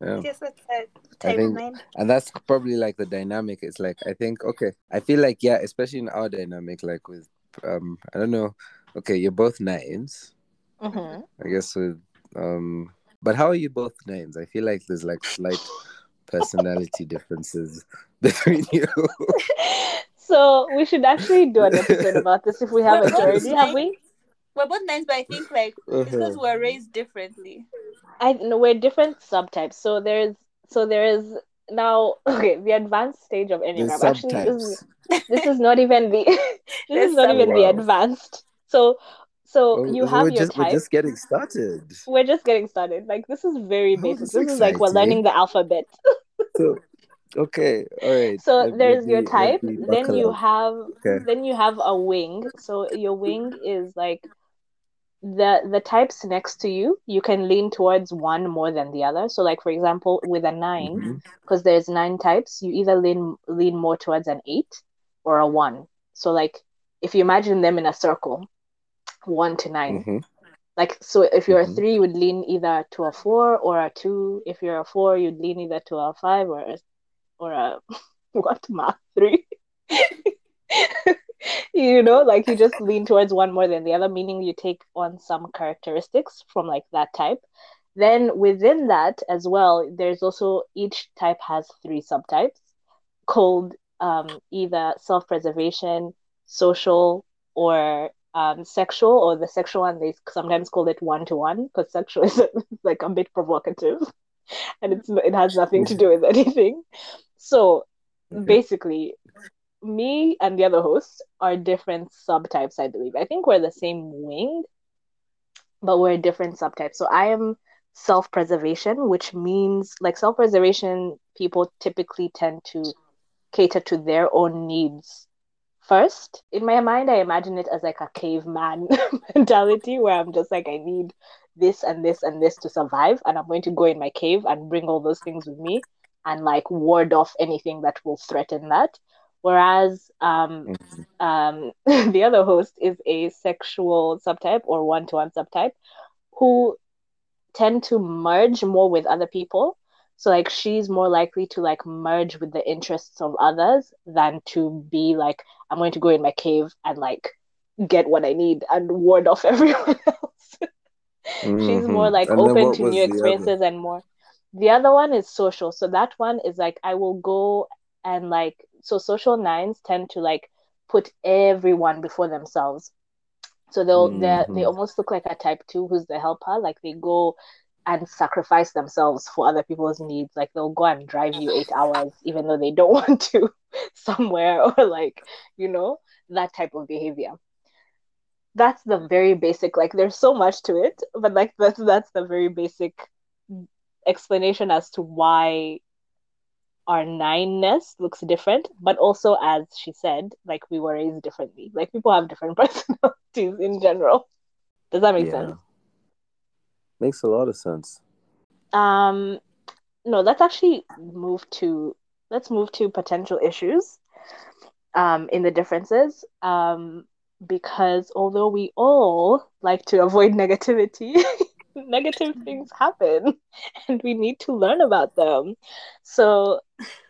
[SPEAKER 3] Yeah.
[SPEAKER 2] Yes, that's that
[SPEAKER 3] I think- and that's probably like the dynamic it's like i think okay i feel like yeah especially in our dynamic like with um i don't know okay you're both nines
[SPEAKER 1] hmm
[SPEAKER 3] i guess with um but how are you both nines i feel like there's like slight personality differences between you
[SPEAKER 1] So we should actually do an episode about this if we haven't
[SPEAKER 2] Well,
[SPEAKER 1] already, have we?
[SPEAKER 2] We're both nice, but I think like it's uh-huh. because we're raised differently.
[SPEAKER 1] I know we're different subtypes. So there's so there is now okay the advanced stage of
[SPEAKER 3] the
[SPEAKER 1] enneagram. Actually, this is, this is not even the this
[SPEAKER 2] There's
[SPEAKER 1] is not even the advanced. So so
[SPEAKER 3] Well,
[SPEAKER 1] you have
[SPEAKER 3] we're
[SPEAKER 1] your
[SPEAKER 3] just
[SPEAKER 1] type.
[SPEAKER 3] we're just getting started
[SPEAKER 1] We're just getting started. Like this is very
[SPEAKER 3] Oh,
[SPEAKER 1] basic.
[SPEAKER 3] that's
[SPEAKER 1] This is like we're learning the alphabet.
[SPEAKER 3] so okay all right
[SPEAKER 1] So
[SPEAKER 3] Let-
[SPEAKER 1] there's
[SPEAKER 3] let
[SPEAKER 1] your type. Then you
[SPEAKER 3] up.
[SPEAKER 1] have
[SPEAKER 3] Okay.
[SPEAKER 1] then you have a wing. So your wing is like the the types next to you. You can lean towards one more than the other. So like for example, with a 9
[SPEAKER 3] Mhm.
[SPEAKER 1] because there's nine types, you either lean lean more towards an eight or a one. So like if you imagine them in a circle, one to 9
[SPEAKER 3] Mhm.
[SPEAKER 1] Like so if you're
[SPEAKER 3] Mhm.
[SPEAKER 1] a three, you would lean either to a four or a two. If you're a four, you'd lean either to a five or a or a what math three. you know, like you just lean towards one more than the other, meaning you take on some characteristics from like that type. Then within that as well, there's also each type has three subtypes called um, either self-preservation, social, or um, sexual. Or the sexual one they sometimes call it one-to-one because sexual is like a bit provocative, and it's it has nothing to do with anything. So basically, me and the other hosts are different subtypes, I believe. I think we're the same wing, but we're different subtypes. So I am self preservation, which means like self preservation, people typically tend to cater to their own needs first. In my mind, I imagine it as like a caveman mentality where I'm just like, I need this and this and this to survive, and I'm going to go in my cave and bring all those things with me and like ward off anything that will threaten that. Whereas um,
[SPEAKER 3] Mhm.
[SPEAKER 1] um, the other host is a sexual subtype or one to one subtype who tend to merge more with other people. So like she's more likely to like merge with the interests of others than to be like, I'm going to go in my cave and like get what I need and ward off everyone else. She's more
[SPEAKER 3] Mhm.
[SPEAKER 1] like
[SPEAKER 3] And
[SPEAKER 1] open to new experiences and more. The other one is social. So that one is like I will go and like so social nines tend to like put everyone before themselves. So they'll they they almost look like a type two who's the helper. Like they go and sacrifice themselves for other people's needs. Like they'll go and drive you eight hours even though they don't want to somewhere or like, you know, that type of behavior. That's the very basic, like there's so much to it, but like that's that's the very basic explanation as to why our nine-ness looks different, but also as she said, like we were raised differently. Like people have different personalities in general. Does that make
[SPEAKER 3] Yeah.
[SPEAKER 1] sense?
[SPEAKER 3] Makes a lot of sense.
[SPEAKER 1] Um, no, let's actually move to let's move to potential issues um, in the differences. Um, because although we all like to avoid negativity, negative things happen, and we need to learn about them. So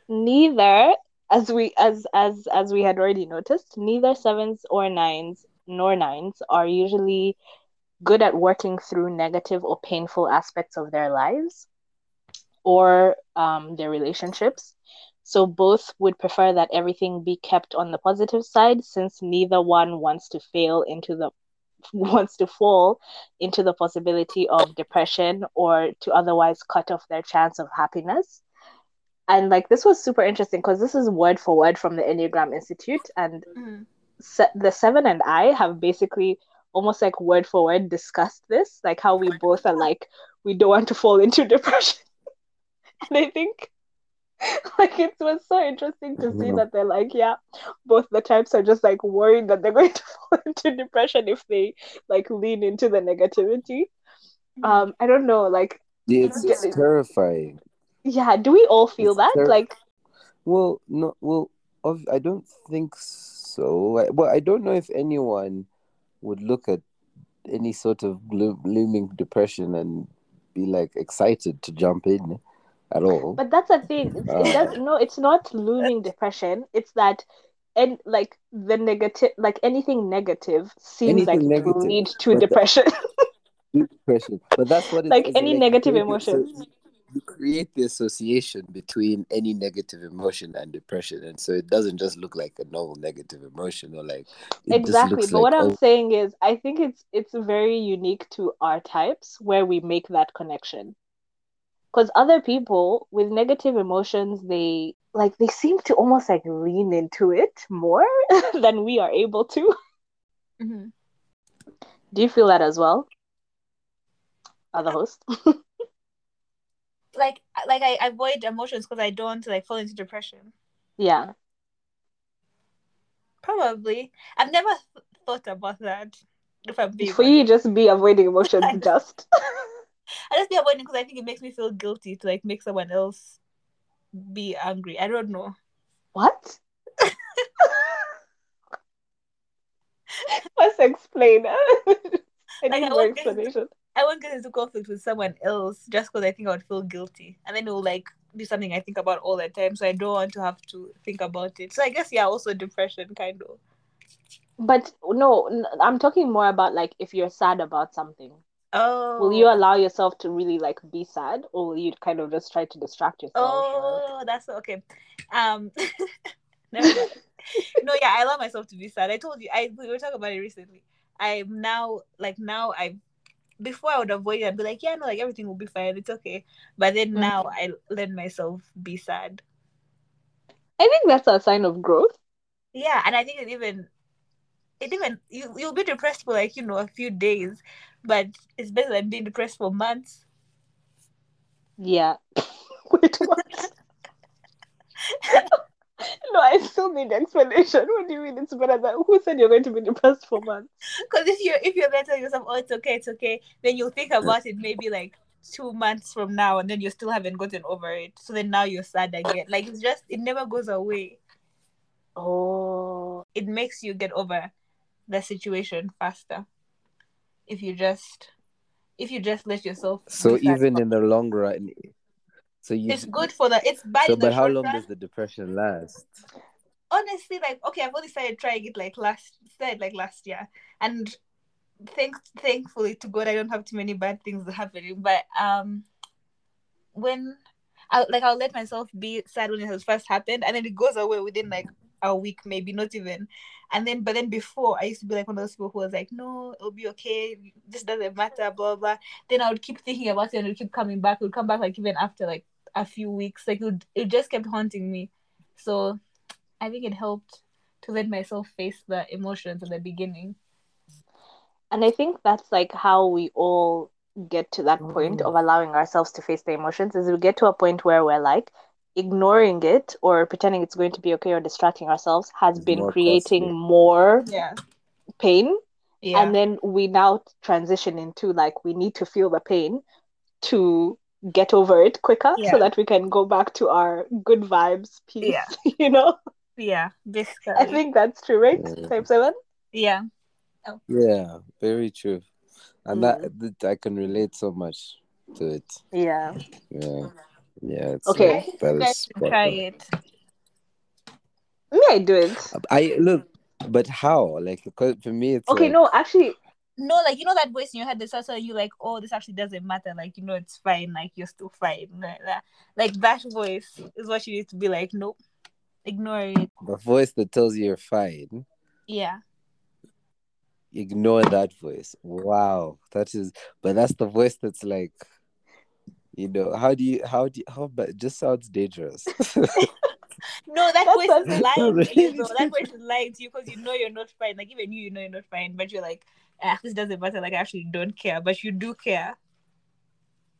[SPEAKER 1] neither, as we as as as we had already noticed, neither sevens or nines nor nines are usually good at working through negative or painful aspects of their lives or um, their relationships. So both would prefer that everything be kept on the positive side, since neither one wants to fail into the wants to fall into the possibility of depression or to otherwise cut off their chance of happiness. And like this was super interesting because this is word for word from the Enneagram Institute, and
[SPEAKER 2] Mm.
[SPEAKER 1] se- the seven and I have basically almost like word for word discussed this, like how we both are like we don't want to fall into depression. and I think like it was so interesting to see that they're like, yeah, both the types are just like worried that they're going to fall into depression if they like lean into the negativity. Um, I don't know, like
[SPEAKER 3] Yeah, it's, it's
[SPEAKER 1] Yeah.
[SPEAKER 3] terrifying.
[SPEAKER 1] yeah, do we all feel
[SPEAKER 3] It's
[SPEAKER 1] that?
[SPEAKER 3] ter-
[SPEAKER 1] Like
[SPEAKER 3] Well, no, well, of, I don't think so. I, well, I don't know if anyone would look at any sort of gloom, looming depression and be like excited to jump in at all.
[SPEAKER 1] But that's the thing. It's, it uh, does no. It's not looming depression. It's that, and like the negative, like anything negative seems
[SPEAKER 3] Anything
[SPEAKER 1] like
[SPEAKER 3] negative,
[SPEAKER 1] lead to
[SPEAKER 3] but the-
[SPEAKER 1] depression.
[SPEAKER 3] depression, but that's what it
[SPEAKER 1] Like any negative
[SPEAKER 3] so you create the association between any negative emotion and depression, and so it doesn't just look like a normal negative emotion or like
[SPEAKER 1] exactly. But what I'm
[SPEAKER 3] oh,
[SPEAKER 1] saying is, I think it's it's very unique to our types where we make that connection. Because other people with negative emotions, they like they seem to almost like lean into it more than we are able to.
[SPEAKER 2] Mhm.
[SPEAKER 1] Do you feel that as well? Other host?
[SPEAKER 2] Like, like I avoid emotions because I don't like fall into depression.
[SPEAKER 1] Yeah.
[SPEAKER 2] Probably. I've never th- thought about that. If I'm being
[SPEAKER 1] For you, just be avoiding emotions just.
[SPEAKER 2] I just be avoiding because I think it makes me feel guilty to like make someone else be angry. I don't know.
[SPEAKER 1] What? Let's explain. I
[SPEAKER 2] Like,
[SPEAKER 1] need
[SPEAKER 2] I
[SPEAKER 1] more
[SPEAKER 2] into-
[SPEAKER 1] explanation.
[SPEAKER 2] I won't get into conflict with someone else just because I think I would feel guilty, and then it will like be something I think about all the time. So I don't want to have to think about it. So I guess yeah, also depression kind of.
[SPEAKER 1] But no, I'm talking more about like if you're sad about something.
[SPEAKER 2] Oh.
[SPEAKER 1] Will you allow yourself to really like be sad, or will you kind of just try to distract yourself? or-
[SPEAKER 2] Oh, that's okay. Um, no, yeah, I allow myself to be sad. I told you, I we were talking about it recently. I'm now like now I before I would avoid it. I'd be like, yeah, no, like everything will be fine. It's okay. But then
[SPEAKER 1] Mhm.
[SPEAKER 2] now I let myself be sad.
[SPEAKER 1] I think that's a sign of growth.
[SPEAKER 2] Yeah, and I think it even it even you you'll be depressed for like you know a few days, but it's better than being depressed for months.
[SPEAKER 1] Yeah. Wait, what? no, I still need explanation. What do you mean it's better than who said you're going to be depressed for months?
[SPEAKER 2] Because if you're if you're telling yourself, oh, it's okay, it's okay, then you'll think about it maybe like two months from now, and then you still haven't gotten over it. So then now you're sad again. Like it's just it never goes away.
[SPEAKER 1] Oh,
[SPEAKER 2] It makes you get over the situation faster if you just if you just let yourself.
[SPEAKER 3] so even in the long run. So you
[SPEAKER 2] it's good for the it's bad.
[SPEAKER 3] So, but how long
[SPEAKER 2] run.
[SPEAKER 3] does the depression last?
[SPEAKER 2] honestly like okay i've only started trying it like last started like last year and thank thankfully to god i don't have too many bad things happening but um when i like i'll let myself be sad when it has first happened and then it goes away within like a week maybe not even. And then but then before i used to be like one of those people who was like no it'll be okay. This doesn't matter blah blah then i would keep thinking about it and it would keep coming back. It would come back like even after like a few weeks. Like it, would, it just kept haunting me. So I think it helped to let myself face the emotions at the beginning.
[SPEAKER 1] and I think that's like how we all get to that point
[SPEAKER 3] Mm.
[SPEAKER 1] of allowing ourselves to face the emotions is we get to a point where we're like ignoring it or pretending it's going to be okay or distracting ourselves has
[SPEAKER 3] It's
[SPEAKER 1] been
[SPEAKER 3] more
[SPEAKER 1] creating
[SPEAKER 3] costly.
[SPEAKER 1] more
[SPEAKER 2] Yeah.
[SPEAKER 1] pain
[SPEAKER 2] Yeah.
[SPEAKER 1] and then we now transition into like we need to feel the pain to get over it quicker
[SPEAKER 2] Yeah.
[SPEAKER 1] so that we can go back to our good vibes peace
[SPEAKER 2] Yeah.
[SPEAKER 1] you know
[SPEAKER 2] yeah. Basically.
[SPEAKER 1] i think that's true right
[SPEAKER 3] Yeah.
[SPEAKER 1] type 7
[SPEAKER 2] Yeah.
[SPEAKER 3] Yeah, very true. And
[SPEAKER 1] Mm.
[SPEAKER 3] that, that I can relate so much to it.
[SPEAKER 1] yeah
[SPEAKER 3] Yeah. Yeah. It's
[SPEAKER 1] Okay.
[SPEAKER 3] like, that
[SPEAKER 2] You
[SPEAKER 3] is
[SPEAKER 2] guys should
[SPEAKER 3] spot
[SPEAKER 2] try
[SPEAKER 3] on.
[SPEAKER 2] Uh, it.
[SPEAKER 1] me i do it
[SPEAKER 3] I look, but how? Like, because for me, it's
[SPEAKER 1] okay
[SPEAKER 3] like,
[SPEAKER 1] no actually
[SPEAKER 2] No, like you know that voice in your head that starts telling you like, oh, this actually doesn't matter. Like you know it's fine. Like you're still fine. Like that, like that voice is what you need to be like. Nope, ignore it.
[SPEAKER 3] the voice that tells you you're fine.
[SPEAKER 2] Yeah.
[SPEAKER 3] Ignore that voice. Wow, that is. But that's the voice that's like, you know, how do you, how do you, how? But it just sounds dangerous.
[SPEAKER 2] No, that
[SPEAKER 1] That's
[SPEAKER 2] voice
[SPEAKER 1] what-
[SPEAKER 2] is lying to you.
[SPEAKER 3] Really?
[SPEAKER 2] Though. That voice is lying to you because you know you're not fine. Like even you, you know you're not fine, but you're like, ah, this doesn't matter. Like I actually don't care, but you do care.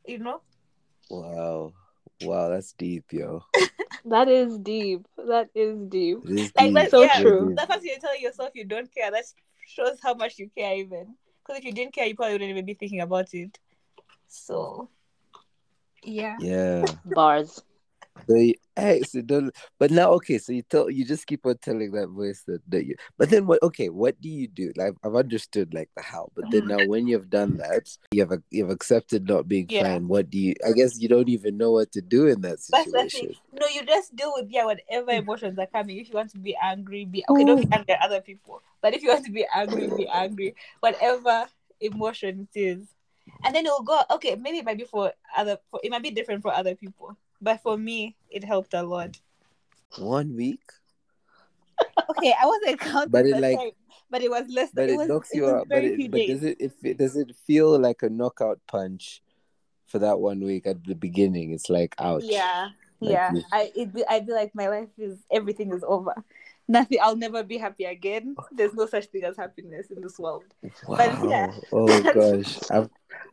[SPEAKER 2] You know.
[SPEAKER 3] wow, wow, that's deep, yo.
[SPEAKER 1] that is deep that is deep
[SPEAKER 3] It is
[SPEAKER 2] Like
[SPEAKER 3] deep,
[SPEAKER 2] that's
[SPEAKER 1] So
[SPEAKER 2] yeah,
[SPEAKER 1] true.
[SPEAKER 3] deep.
[SPEAKER 2] The fact you're telling yourself you don't care, that shows how much you care even. Because if you didn't care, you probably wouldn't even be thinking about it. So, yeah.
[SPEAKER 3] Yeah.
[SPEAKER 1] Bars.
[SPEAKER 3] So you, hey, so don't, but now okay, so you tell you just keep on telling that voice that, that you but then what okay, what do you do? Like I've understood like the how, but then now when you've done that, you have you've accepted not being
[SPEAKER 2] Yeah.
[SPEAKER 3] fine, what do you I guess you don't even know what to do in that situation.
[SPEAKER 2] thing. No, you just deal with yeah, whatever emotions are coming. If you want to be angry, be okay. Don't be oh. angry at other people, but if you want to be angry, be angry. Whatever emotion it is, and then it'll go. Okay, maybe it might be for other. For, it might be different for other people, but for me, it helped a lot.
[SPEAKER 3] One week?
[SPEAKER 2] Okay, I wasn't counting
[SPEAKER 3] But it like-
[SPEAKER 2] time, but it was less.
[SPEAKER 3] But
[SPEAKER 2] it,
[SPEAKER 3] it,
[SPEAKER 2] was,
[SPEAKER 3] knocks you out. But, it, but
[SPEAKER 2] days.
[SPEAKER 3] does it if it does it feel like a knockout punch for that one week at the beginning? It's like ouch.
[SPEAKER 2] Yeah,
[SPEAKER 3] Like
[SPEAKER 2] yeah.
[SPEAKER 3] you-
[SPEAKER 2] I it be, I feel like my life is everything is over. Nothing. I'll never be happy again. There's no such thing as happiness in this world.
[SPEAKER 3] Wow.
[SPEAKER 2] But yeah.
[SPEAKER 3] Oh gosh. I'm,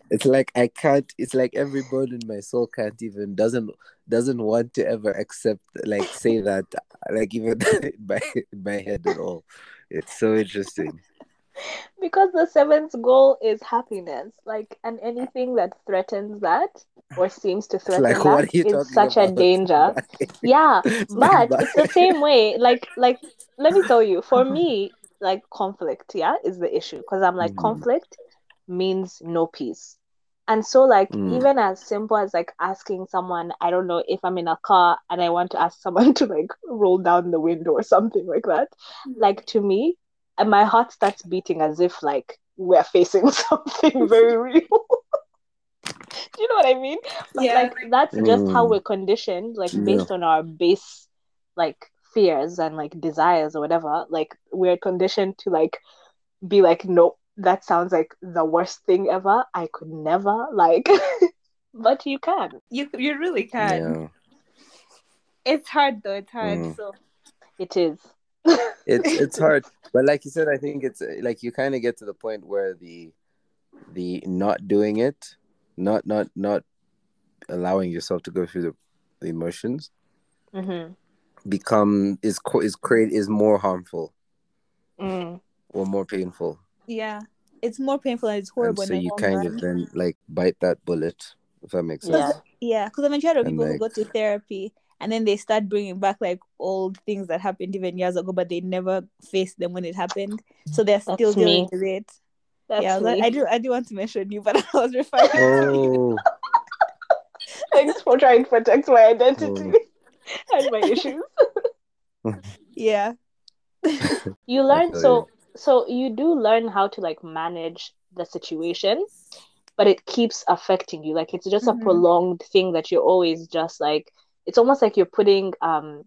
[SPEAKER 3] it's like I can't it's like every bone in my soul can't even doesn't doesn't want to ever accept like say that like even in my in my head at all. It's so interesting.
[SPEAKER 1] Because the seventh goal is happiness. Like and anything that threatens that or seems to threaten
[SPEAKER 3] like
[SPEAKER 1] that is such a danger. Yeah. But it's the same way like like let me tell you for me like conflict yeah is the issue because i'm like
[SPEAKER 3] Mhm.
[SPEAKER 1] conflict means no peace and so like
[SPEAKER 3] Mm.
[SPEAKER 1] even as simple as like asking someone i don't know if i'm in a car and i want to ask someone to like roll down the window or something like that like to me and my heart starts beating as if like we're facing something very real do you know what i mean but
[SPEAKER 2] Yeah.
[SPEAKER 1] like that's just how
[SPEAKER 3] Mm.
[SPEAKER 1] we're conditioned like
[SPEAKER 3] Yeah.
[SPEAKER 1] based on our base like fears and like desires or whatever like we're conditioned to like be like nope that sounds like the worst thing ever i could never like but you can
[SPEAKER 2] You you really can.
[SPEAKER 3] Yeah.
[SPEAKER 2] It's hard though. It's hard.
[SPEAKER 3] Mm.
[SPEAKER 2] So
[SPEAKER 1] it is
[SPEAKER 3] it's it's hard but like you said i think it's uh, like you kind of get to the point where the the not doing it not not not allowing yourself to go through the, the emotions
[SPEAKER 1] Mhm.
[SPEAKER 3] become is is create is more harmful
[SPEAKER 1] Mm.
[SPEAKER 3] or more painful
[SPEAKER 2] yeah, it's more painful and it's
[SPEAKER 3] and
[SPEAKER 2] horrible.
[SPEAKER 3] so you kind of then like bite that bullet if that makes sense
[SPEAKER 1] yeah
[SPEAKER 2] Yeah, because of
[SPEAKER 3] And,
[SPEAKER 2] people who go to therapy and then they start bringing back like old things that happened even years ago, but they never faced them when it happened. So they're still
[SPEAKER 1] That's
[SPEAKER 2] dealing
[SPEAKER 1] me.
[SPEAKER 2] with it.
[SPEAKER 1] that's
[SPEAKER 2] yeah, I, like-
[SPEAKER 1] me
[SPEAKER 2] I do. I do want to mention you, but I was referring. to you.
[SPEAKER 3] oh
[SPEAKER 1] thanks for trying to protect my identity and my issues
[SPEAKER 2] Yeah,
[SPEAKER 1] you learn
[SPEAKER 3] feel
[SPEAKER 1] so so you do learn how to like manage the situation but it keeps affecting you like it's just
[SPEAKER 2] Mhm.
[SPEAKER 1] a prolonged thing that you're always just like it's almost like you're putting um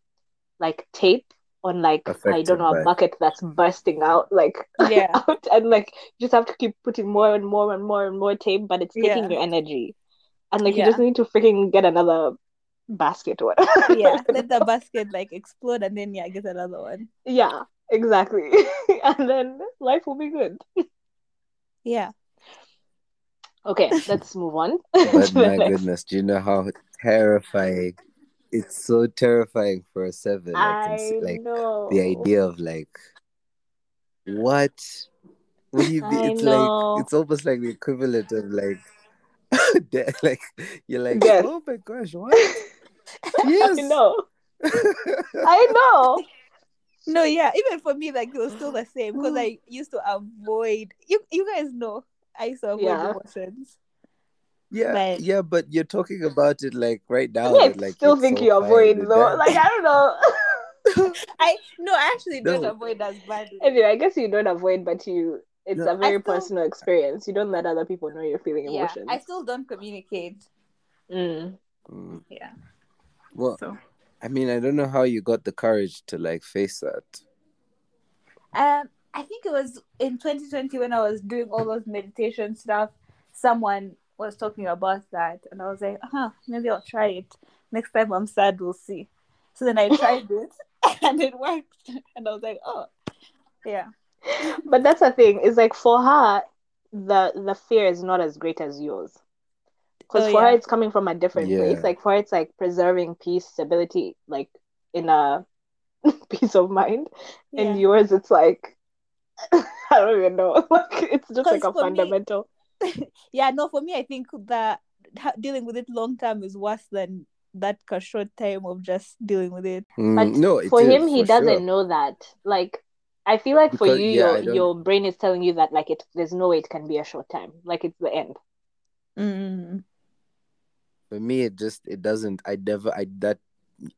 [SPEAKER 1] like tape on like I don't know a bucket that's bursting out like
[SPEAKER 2] Yeah.
[SPEAKER 1] out and like you just have to keep putting more and more and more and more tape but it's taking
[SPEAKER 2] Yeah.
[SPEAKER 1] your energy and like
[SPEAKER 2] Yeah.
[SPEAKER 1] you just need to freaking get another basket or whatever
[SPEAKER 2] yeah. Let the basket like explode and then yeah, get another one.
[SPEAKER 1] yeah exactly and then life will be good
[SPEAKER 2] Yeah.
[SPEAKER 1] Okay, let's move on.
[SPEAKER 3] but my
[SPEAKER 1] next.
[SPEAKER 3] goodness do you know how terrifying it's so terrifying for a seven like,
[SPEAKER 1] I
[SPEAKER 3] like
[SPEAKER 1] know.
[SPEAKER 3] the idea of like what would you be
[SPEAKER 1] I
[SPEAKER 3] it's
[SPEAKER 1] know.
[SPEAKER 3] like it's almost like the equivalent of like death like you're like
[SPEAKER 1] Death.
[SPEAKER 3] oh my gosh what yes
[SPEAKER 1] I know. I know.
[SPEAKER 2] No, yeah. Even for me, like it was still the same because
[SPEAKER 1] Mm.
[SPEAKER 2] I used to avoid. You, you guys know, I used to avoid
[SPEAKER 1] Yeah.
[SPEAKER 2] emotions.
[SPEAKER 3] Yeah
[SPEAKER 2] But-
[SPEAKER 3] yeah but you're talking about it like right now
[SPEAKER 1] mean, I
[SPEAKER 3] that, like
[SPEAKER 1] still think
[SPEAKER 3] so
[SPEAKER 1] you avoid though.
[SPEAKER 3] that.
[SPEAKER 1] Like I don't know.
[SPEAKER 2] I no, I actually don't avoid as badly.
[SPEAKER 1] anyway, I guess you don't avoid, but you. It's
[SPEAKER 3] No.
[SPEAKER 1] a very
[SPEAKER 2] still-
[SPEAKER 1] personal experience. You don't let other people know you're feeling emotions. yeah.
[SPEAKER 2] I still don't communicate.
[SPEAKER 1] Mm.
[SPEAKER 3] Mm.
[SPEAKER 2] Yeah.
[SPEAKER 3] well
[SPEAKER 2] So
[SPEAKER 3] i mean i don't know how you got the courage to like face that
[SPEAKER 2] Um, I think it was in 2020 when I was doing all those meditation stuff. Someone was talking about that, and I was like, "Huh, maybe I'll try it next time I'm sad. We'll see." So then I tried it, and it worked, and I was like, "Oh, yeah,
[SPEAKER 1] But that's the thing. Is like for her, the the fear is not as great as yours. Because
[SPEAKER 2] Oh,
[SPEAKER 1] for her, it's coming from a different
[SPEAKER 3] Yeah.
[SPEAKER 1] place. Like for her, it's like preserving peace, stability, like in a peace of mind. And yours, it's like I don't even know. Like it's just like a
[SPEAKER 2] for me-
[SPEAKER 1] fundamental.
[SPEAKER 2] yeah." No, for me, I think that dealing with it long term is worse than that short time of just dealing with it.
[SPEAKER 3] Mm,
[SPEAKER 1] But
[SPEAKER 3] no, it
[SPEAKER 1] for
[SPEAKER 3] is,
[SPEAKER 1] him, he
[SPEAKER 3] for
[SPEAKER 1] doesn't
[SPEAKER 3] sure.
[SPEAKER 1] know that. Like, I feel like for you,
[SPEAKER 3] yeah,
[SPEAKER 1] your your brain is telling you that like it there's no way it can be a short time. Like it's the end.
[SPEAKER 2] Mm.
[SPEAKER 3] For me, it just it doesn't. I never. I that.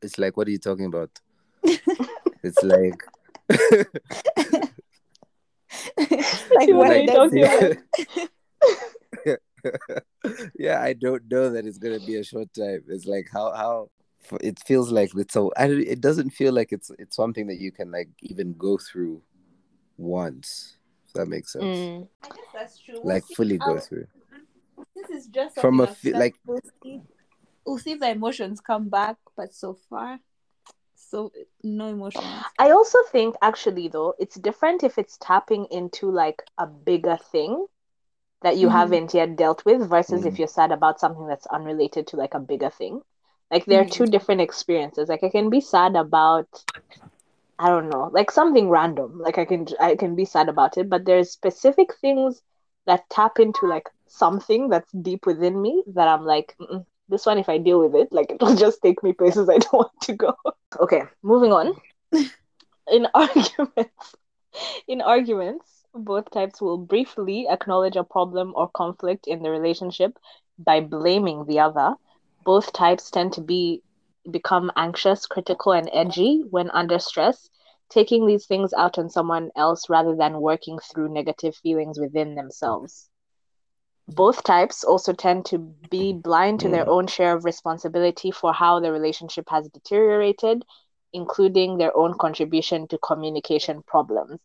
[SPEAKER 3] It's like, what are you talking about? it's like.
[SPEAKER 2] like
[SPEAKER 1] What
[SPEAKER 2] what
[SPEAKER 1] are you talking
[SPEAKER 2] it-
[SPEAKER 3] yeah, I don't know that it's gonna be a short time. It's like how how it feels like it's so. I don't, it doesn't feel like it's it's something that you can like even go through once. If that makes sense.
[SPEAKER 1] Mm.
[SPEAKER 2] I guess that's true. We'll
[SPEAKER 3] Like
[SPEAKER 2] see
[SPEAKER 3] fully go
[SPEAKER 2] how-
[SPEAKER 3] through.
[SPEAKER 2] This is just
[SPEAKER 3] From a
[SPEAKER 2] something
[SPEAKER 3] fe- like-
[SPEAKER 2] we'll see. We'll see if the emotions come back, but so far, so no emotions.
[SPEAKER 1] I also think actually though it's different if it's tapping into like a bigger thing that you
[SPEAKER 2] Mhm.
[SPEAKER 1] haven't yet dealt with versus if
[SPEAKER 3] Mhm.
[SPEAKER 1] you're sad about something that's unrelated to like a bigger thing. Like there are
[SPEAKER 2] Mhm.
[SPEAKER 1] two different experiences. Like I can be sad about I don't know, like something random. Like I can I can be sad about it, but there's specific things that tap into like something that's deep within me that I'm like, "Mm-mm, this one if I deal with it, like it'll just take me places I don't want to go. Okay, moving on. In arguments, in arguments, both types will briefly acknowledge a problem or conflict in the relationship by blaming the other. Both types tend to be become anxious, critical, and edgy when under stress, taking these things out on someone else rather than working through negative feelings within themselves. Both types also tend to be blind to their hmm. own share of responsibility for how the relationship has deteriorated, including their own contribution to communication problems.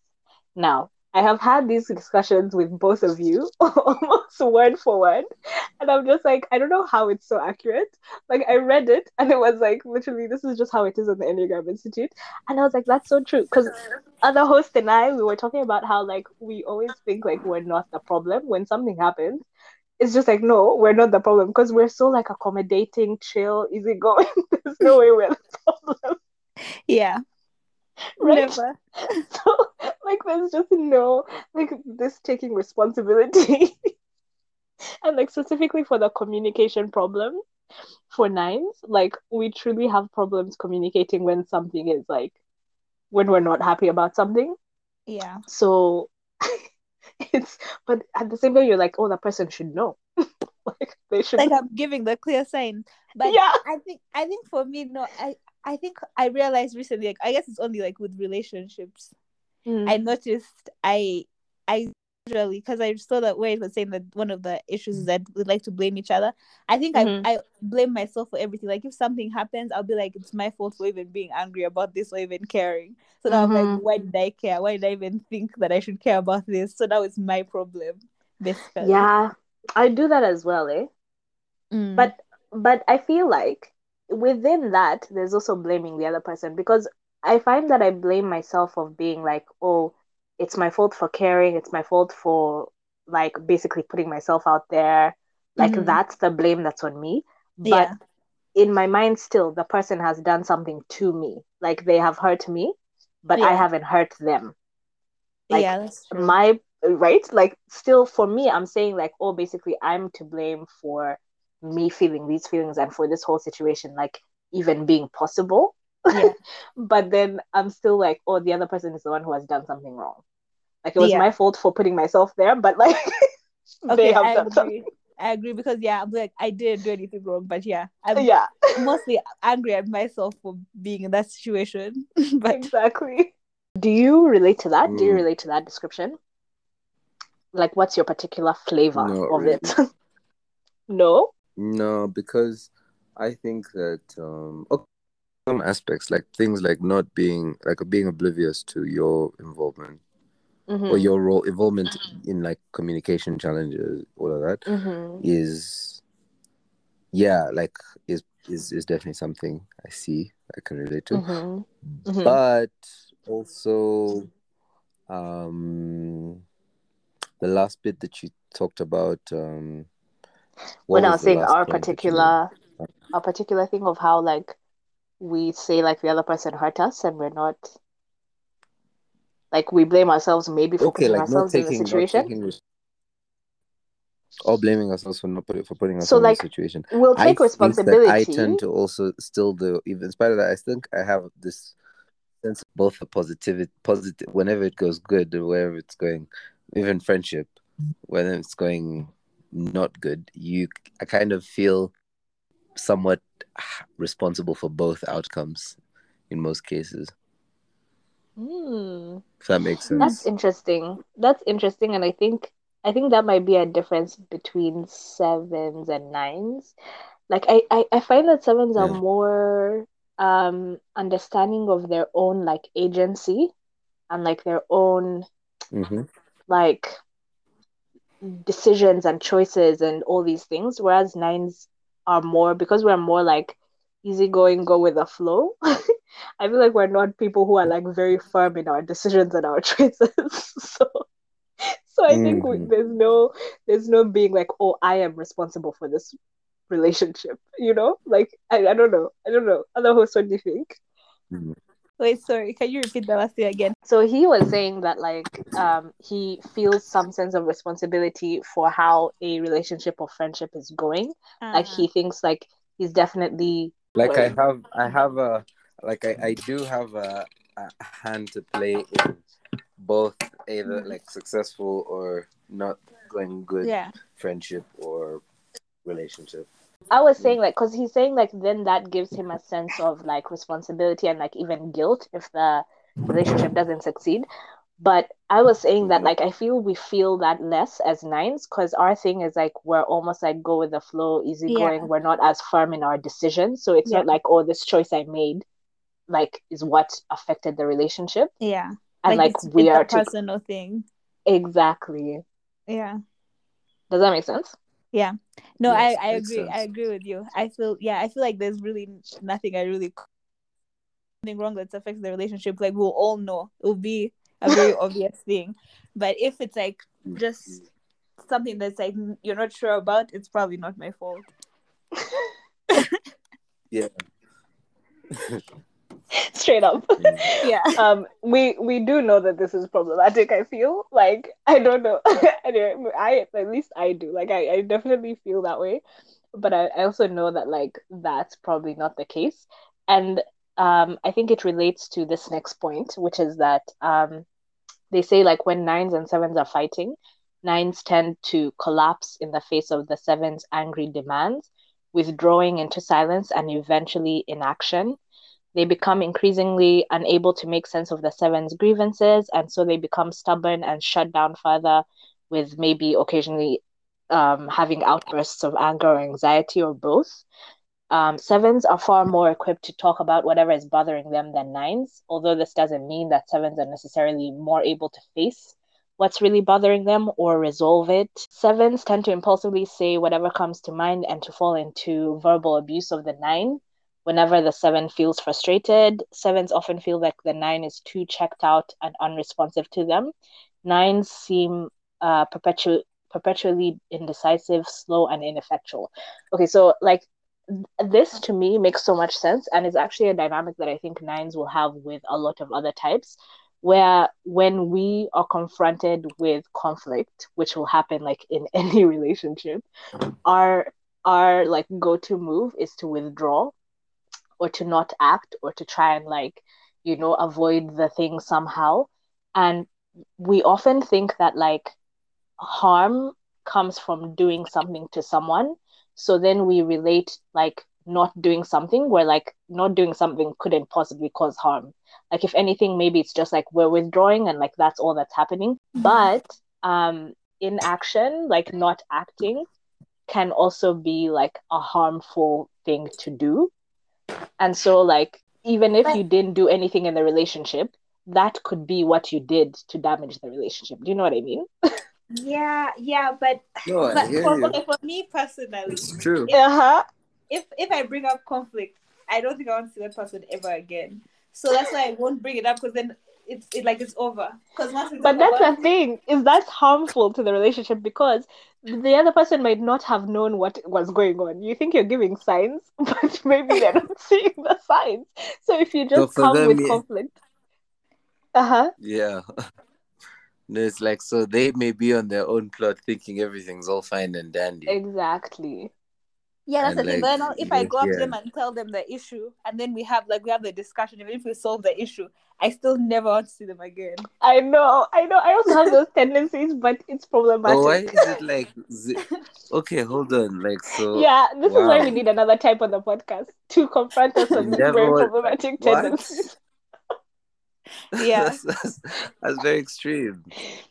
[SPEAKER 1] Now, I have had these discussions with both of you almost word for word, and I'm just like, I don't know how it's so accurate. Like, I read it, and it was like, literally, this is just how it is on the Enneagram Institute. And I was like, that's so true. Because other host and I, we were talking about how, like, we always think, like, we're not the problem when something happens. It's just like, no, we're not the problem because we're so, like, accommodating, chill, easygoing. There's no way we're the problem.
[SPEAKER 2] Yeah,
[SPEAKER 1] Right?
[SPEAKER 2] never.
[SPEAKER 1] So, like, there's just no, like, this taking responsibility. and, like, specifically for the communication problem for nines, like, we truly have problems communicating when something is, like, when we're not happy about something.
[SPEAKER 2] Yeah,
[SPEAKER 1] So, it's, but at the same time, you're like, oh, that person should know. like, they should.
[SPEAKER 2] like I'm giving the clear sign. But
[SPEAKER 1] Yeah.
[SPEAKER 2] I think I think for me, no, I I think I realized recently. Like I guess it's only like with relationships.
[SPEAKER 1] Mm.
[SPEAKER 2] I noticed I I usually because I saw that where it was saying that one of the issues is that we like to blame each other. I think
[SPEAKER 1] Mhm.
[SPEAKER 2] I I blame myself for everything. Like if something happens, I'll be like, it's my fault for even being angry about this or even caring. So now I'm
[SPEAKER 1] Mhm.
[SPEAKER 2] like, why did I care? Why did I even think that I should care about this? So now it's my problem, basically.
[SPEAKER 1] yeah, I do that as well, eh?
[SPEAKER 2] Mm.
[SPEAKER 1] But but I feel like within that, there's also blaming the other person because I find that I blame myself of being like, oh, it's my fault for caring, it's my fault for like basically putting myself out there. Like
[SPEAKER 2] Mhm.
[SPEAKER 1] that's the blame that's on me. But
[SPEAKER 2] Yeah.
[SPEAKER 1] in my mind still the person has done something to me. Like they have hurt me, but I haven't hurt them. like,
[SPEAKER 2] yeah.
[SPEAKER 1] My right? Like still for me, I'm saying like, oh, basically I'm to blame for me feeling these feelings and for this whole situation like even being possible.
[SPEAKER 2] Yeah.
[SPEAKER 1] but then I'm still like, oh, the other person is the one who has done something wrong. Like it was
[SPEAKER 2] Yeah.
[SPEAKER 1] my fault for putting myself there, but like they
[SPEAKER 2] Okay,
[SPEAKER 1] have
[SPEAKER 2] I
[SPEAKER 1] done something.
[SPEAKER 2] agree. I agree because yeah, I'm like I didn't do anything wrong, but yeah, I'm
[SPEAKER 1] Yeah,
[SPEAKER 2] mostly angry at myself for being in that situation. but
[SPEAKER 1] exactly. Do you relate to that? Do you
[SPEAKER 3] Mm.
[SPEAKER 1] relate to that description? Like, what's your particular flavor
[SPEAKER 3] Not
[SPEAKER 1] of
[SPEAKER 3] really.
[SPEAKER 1] it? no.
[SPEAKER 3] No, because I think that um okay, some aspects like things like not being like being oblivious to your involvement or
[SPEAKER 1] Mhm.
[SPEAKER 3] your role involvement in like communication challenges, all of that
[SPEAKER 1] Mhm.
[SPEAKER 3] is yeah, like is is is definitely something I see I can relate to.
[SPEAKER 1] Mhm. Mhm.
[SPEAKER 3] But also um the last bit that you talked about um
[SPEAKER 1] when I
[SPEAKER 3] was
[SPEAKER 1] was saying our
[SPEAKER 3] point that you
[SPEAKER 1] particular, our particular thing of how like we say like the other person hurt us and we're not like we blame ourselves maybe for
[SPEAKER 3] okay
[SPEAKER 1] putting
[SPEAKER 3] like not
[SPEAKER 1] ourselves in the situation.
[SPEAKER 3] res- or blaming ourselves for not putting for putting ourselves
[SPEAKER 1] So,
[SPEAKER 3] in
[SPEAKER 1] like,
[SPEAKER 3] a situation.
[SPEAKER 1] We'll take
[SPEAKER 3] that
[SPEAKER 1] responsibility.
[SPEAKER 3] I tend to also still do even in spite of that. I think I have this sense of both the positivity, positive whenever it goes good or wherever it's going, even friendship, whether it's going not good, you I kind of feel somewhat responsible for both outcomes in most cases.
[SPEAKER 1] Hmm.
[SPEAKER 3] If that makes sense.
[SPEAKER 1] That's interesting. That's interesting, and I think I think that might be a difference between sevens and nines. Like I, I, I find that sevens are more um understanding of their own like agency and like their own
[SPEAKER 3] hmm
[SPEAKER 1] like decisions and choices and all these things, whereas nines are more because we're more like easygoing, go with the flow. I feel like we're not people who are like very firm in our decisions and our choices. So, so I think we,
[SPEAKER 3] Mhm.
[SPEAKER 1] there's no there's no being like, oh, I am responsible for this relationship. You know, like I, I don't know, I don't know. Other hosts, what do you think?
[SPEAKER 2] Wait, sorry. Can you repeat that last thing again?
[SPEAKER 1] So he was saying that like um he feels some sense of responsibility for how a relationship or friendship is going. Like
[SPEAKER 2] Uh,
[SPEAKER 1] he thinks like he's definitely
[SPEAKER 3] like I have I have a like I, I do have a, a hand to play in both either like successful or not going good
[SPEAKER 2] yeah.
[SPEAKER 3] friendship or relationship.
[SPEAKER 1] I was mm. saying like because he's saying like then that gives him a sense of like responsibility and like even guilt if the relationship doesn't succeed. But I was saying that like I feel we feel that less as nines because our thing is like we're almost like go with the flow, easygoing.
[SPEAKER 2] Yeah.
[SPEAKER 1] We're not as firm in our decisions. So it's
[SPEAKER 2] Yeah.
[SPEAKER 1] not like, oh, this choice I made like is what affected the relationship.
[SPEAKER 2] Yeah.
[SPEAKER 1] And like,
[SPEAKER 2] it's,
[SPEAKER 1] we
[SPEAKER 2] it's
[SPEAKER 1] are
[SPEAKER 2] a
[SPEAKER 1] to
[SPEAKER 2] personal thing.
[SPEAKER 1] exactly.
[SPEAKER 2] Yeah.
[SPEAKER 1] Does that make sense?
[SPEAKER 2] Yeah. No,
[SPEAKER 3] Yes,
[SPEAKER 2] I, I agree. I agree with you. I feel yeah, I feel like there's really nothing I really something wrong that affects the relationship. Like we'll all know. It will be a very obvious thing. But if it's like just something that's like you're not sure about, it's probably not my fault.
[SPEAKER 3] Yeah.
[SPEAKER 1] Straight up.
[SPEAKER 2] Yeah.
[SPEAKER 1] um we we do know that this is problematic i feel. Like i don't know. Anyway i at least i do. Like i, I definitely feel that way. But I, I also know that like that's probably not the case. And um i think it relates to this next point which is that um they say like when nines and sevens are fighting nines tend to collapse in the face of the sevens angry demands withdrawing into silence and eventually inaction they become increasingly unable to make sense of the seven's grievances, and so they become stubborn and shut down further, with maybe occasionally um, having outbursts of anger or anxiety or both. Um, sevens are far more equipped to talk about whatever is bothering them than nines, although this doesn't mean that sevens are necessarily more able to face what's really bothering them or resolve it. Sevens tend to impulsively say whatever comes to mind and to fall into verbal abuse of the nine whenever the seven feels frustrated. Sevens often feel like the nine is too checked out and unresponsive to them. Nines seem uh, perpetu- perpetually indecisive, slow, and ineffectual. Okay, so like this to me makes so much sense and is actually a dynamic that I think nines will have with a lot of other types. Where when we are confronted with conflict, which will happen like in any relationship, our our like go-to move is to withdraw or to not act or to try and like you know avoid the thing somehow. And we often think that like harm comes from doing something to someone. So then we relate like not doing something where like not doing something couldn't possibly cause harm. Like if anything maybe it's just like we're withdrawing and like that's all that's happening. But um inaction like not acting can also be like a harmful thing to do and so, like, even if
[SPEAKER 2] But-
[SPEAKER 1] you didn't do anything in the relationship, that could be what you did to damage the relationship. Do you know what I mean?
[SPEAKER 2] Yeah, yeah, but,
[SPEAKER 3] No,
[SPEAKER 2] but for, okay, for me personally,
[SPEAKER 3] It's true.
[SPEAKER 1] Uh huh.
[SPEAKER 2] if if I bring up conflict, I don't think I want to see that person ever again. So that's why I won't bring it up because then it's it like it's over. Because once we
[SPEAKER 1] But
[SPEAKER 2] talk
[SPEAKER 1] that's the thing is that's harmful to the relationship because the other person might not have known what was going on. You think you're giving signs, but maybe they're not seeing the signs. So if you just
[SPEAKER 3] for
[SPEAKER 1] come
[SPEAKER 3] them,
[SPEAKER 1] with
[SPEAKER 3] yeah.
[SPEAKER 1] conflict, uh huh.
[SPEAKER 3] Yeah. No, it's like so they may be on their own plot thinking everything's all fine and dandy.
[SPEAKER 1] Exactly.
[SPEAKER 2] Yeah, that's
[SPEAKER 3] And,
[SPEAKER 2] the thing.
[SPEAKER 3] like,
[SPEAKER 2] Then I'll- if I
[SPEAKER 3] you're
[SPEAKER 2] go up to them and tell them the issue, and then we have like we have the discussion, even if we solve the issue, I still never want to see them again.
[SPEAKER 1] I know, I know. I also have those tendencies, but it's problematic.
[SPEAKER 3] But why is it like z- okay, hold on. Like so
[SPEAKER 1] yeah, this is why we need another type on the podcast to confront us on these very problematic
[SPEAKER 3] what?
[SPEAKER 1] tendencies.
[SPEAKER 2] Yeah.
[SPEAKER 3] that's, that's, that's very extreme.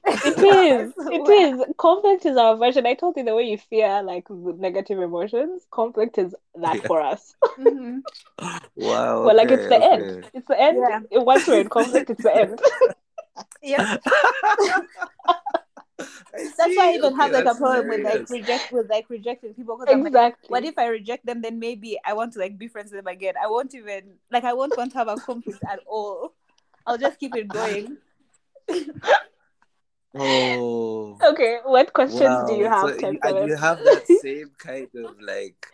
[SPEAKER 1] It is. It is. Conflict is our version. I told you the way you fear like negative emotions. Conflict is that
[SPEAKER 3] Yeah.
[SPEAKER 1] for us.
[SPEAKER 2] Mhm.
[SPEAKER 3] Wow.
[SPEAKER 1] Well, like it's
[SPEAKER 3] okay,
[SPEAKER 1] the end. It's the end.
[SPEAKER 2] Yeah.
[SPEAKER 1] Once we're in conflict, it's the end.
[SPEAKER 2] Yeah, that's why I
[SPEAKER 3] see.
[SPEAKER 2] even have like a
[SPEAKER 3] that's
[SPEAKER 2] problem with like reject with like rejecting people because I'm like,
[SPEAKER 1] exactly.
[SPEAKER 2] what if I reject them? Then maybe I want to like be friends with them again. I won't even like I won't want to have a conflict at all. I'll just keep it going.
[SPEAKER 3] Oh.
[SPEAKER 1] Okay, what questions do you have,
[SPEAKER 3] So you, and you have that same kind of like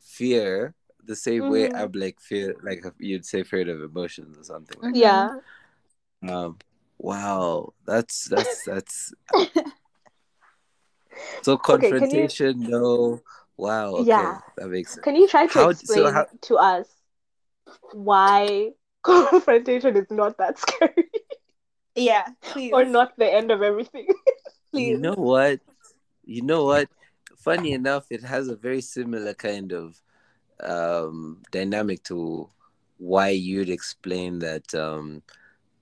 [SPEAKER 3] fear, the same way
[SPEAKER 1] Mhm.
[SPEAKER 3] I'm like fear, like you'd say fear of emotions or something. Like
[SPEAKER 1] Yeah.
[SPEAKER 3] that. Um. Wow. That's that's that's. So
[SPEAKER 1] Okay, you-
[SPEAKER 3] confrontation, no. Wow. Okay,
[SPEAKER 1] Yeah.
[SPEAKER 3] that makes sense.
[SPEAKER 1] Can you try to
[SPEAKER 3] How- so
[SPEAKER 1] explain
[SPEAKER 3] how-
[SPEAKER 1] to us why confrontation is not that scary
[SPEAKER 2] Yeah, please.
[SPEAKER 1] or not the end of everything?
[SPEAKER 2] please.
[SPEAKER 3] You know what? You know what? Funny enough, it has a very similar kind of um, dynamic to why you'd explain that um,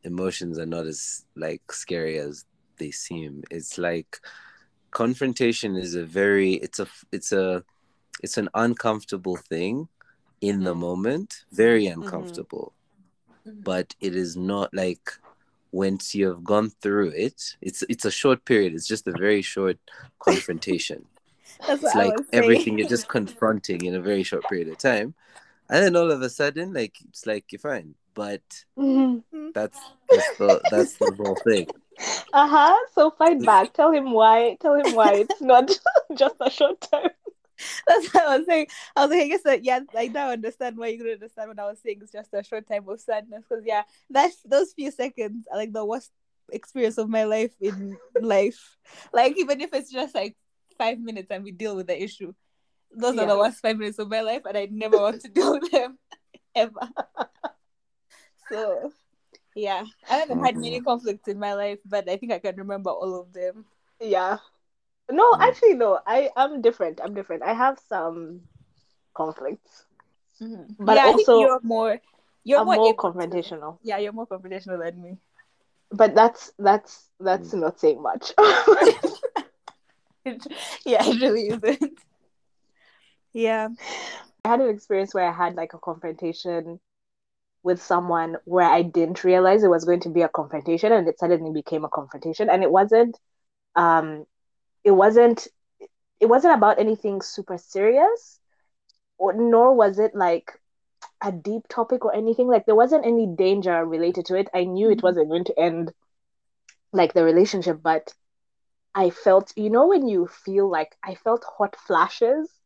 [SPEAKER 3] emotions are not as like scary as they seem. It's like confrontation is a very it's a it's a it's an uncomfortable thing in the
[SPEAKER 1] Mm.
[SPEAKER 3] moment, very
[SPEAKER 1] Mm-hmm.
[SPEAKER 3] Uncomfortable
[SPEAKER 2] Mhm.
[SPEAKER 3] but it is not like once you have gone through it it's it's a short period it's just a very short confrontation
[SPEAKER 2] That's
[SPEAKER 3] it's like everything you're just confronting in a very short period of time and then all of a sudden like it's like you're fine but that's that's the that's the whole thing
[SPEAKER 1] Uh-huh. So fight back. Tell him why. Tell him why it's not just a short time.
[SPEAKER 2] That's what I was saying. I was like, I guess that yeah, I now understand why you couldn't understand what I was saying. It's just a short time of sadness. Because yeah, that's those few seconds are like the worst experience of my life in life. Like even if it's just like five minutes and we deal with the issue, those are the worst five minutes of my life, and I never want to deal with them ever. So yeah, I haven't had many conflicts in my life, but I think I can remember all of them.
[SPEAKER 1] Yeah. No,
[SPEAKER 3] Mm.
[SPEAKER 1] actually no. I I'm different. I'm different. I have some conflicts, But
[SPEAKER 2] yeah, I think
[SPEAKER 1] also-
[SPEAKER 2] you're more you're
[SPEAKER 1] I'm
[SPEAKER 2] more,
[SPEAKER 1] more confrontational.
[SPEAKER 2] Yeah, you're more confrontational than me.
[SPEAKER 1] But that's that's that's not saying much.
[SPEAKER 2] yeah, it really isn't. Yeah.
[SPEAKER 1] I had an experience where I had like a confrontation with someone where I didn't realize it was going to be a confrontation and it suddenly became a confrontation and it wasn't um it wasn't it wasn't about anything super serious or nor was it like a deep topic or anything like there wasn't any danger related to it I knew it
[SPEAKER 2] Mhm.
[SPEAKER 1] wasn't going to end like the relationship but I felt you know when you feel like I felt hot flashes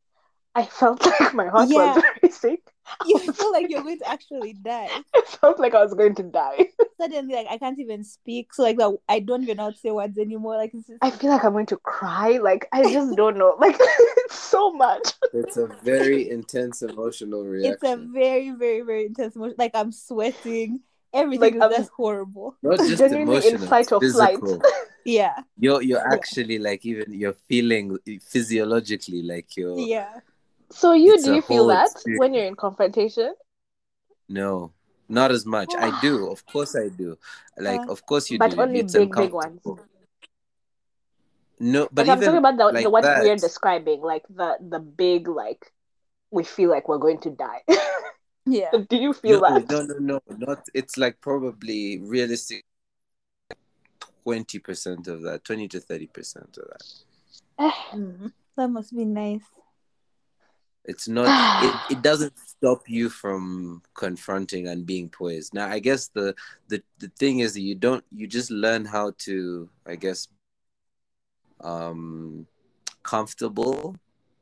[SPEAKER 1] I felt like my heart
[SPEAKER 2] Yeah.
[SPEAKER 1] was racing
[SPEAKER 2] You feel like you're going to actually die.
[SPEAKER 1] it felt like I was going to die.
[SPEAKER 2] Suddenly, like I can't even speak. So like the, I don't even know how to say words anymore. Like it's just
[SPEAKER 1] I feel like I'm going to cry. Like I just don't know. Like it's so much.
[SPEAKER 3] it's a very intense emotional reaction
[SPEAKER 2] it's a very, very, very intense emotion. Like I'm sweating. Everything
[SPEAKER 1] Like,
[SPEAKER 2] is just horrible.
[SPEAKER 3] not just
[SPEAKER 1] genuinely in
[SPEAKER 3] emotional
[SPEAKER 1] fight or flight.
[SPEAKER 3] physical
[SPEAKER 2] Yeah.
[SPEAKER 3] you're you're actually like even you're feeling eh, physiologically like you're
[SPEAKER 2] Yeah.
[SPEAKER 1] So you
[SPEAKER 3] It's
[SPEAKER 1] do you feel that
[SPEAKER 3] experience.
[SPEAKER 1] when you're in confrontation?
[SPEAKER 3] No, not as much. I do, of course, I do. Like, of course, you
[SPEAKER 1] but
[SPEAKER 3] do.
[SPEAKER 1] But only
[SPEAKER 3] it's
[SPEAKER 1] big, big
[SPEAKER 3] uncomfortable. No, but
[SPEAKER 1] Like I'm talking about the,
[SPEAKER 3] like
[SPEAKER 1] the what
[SPEAKER 3] that-
[SPEAKER 1] we're describing, like the the big like we feel like we're going to die.
[SPEAKER 2] Yeah.
[SPEAKER 1] do you feel
[SPEAKER 3] no,
[SPEAKER 1] that?
[SPEAKER 3] no, no, no, not. It's like probably realistic. Twenty percent of that, twenty to thirty percent of that.
[SPEAKER 2] Mhm. That must be nice.
[SPEAKER 3] It's not. it, it doesn't stop you from confronting and being poised. Now, I guess the the the thing is that you don't. You just learn how to. I guess. Um, comfortable.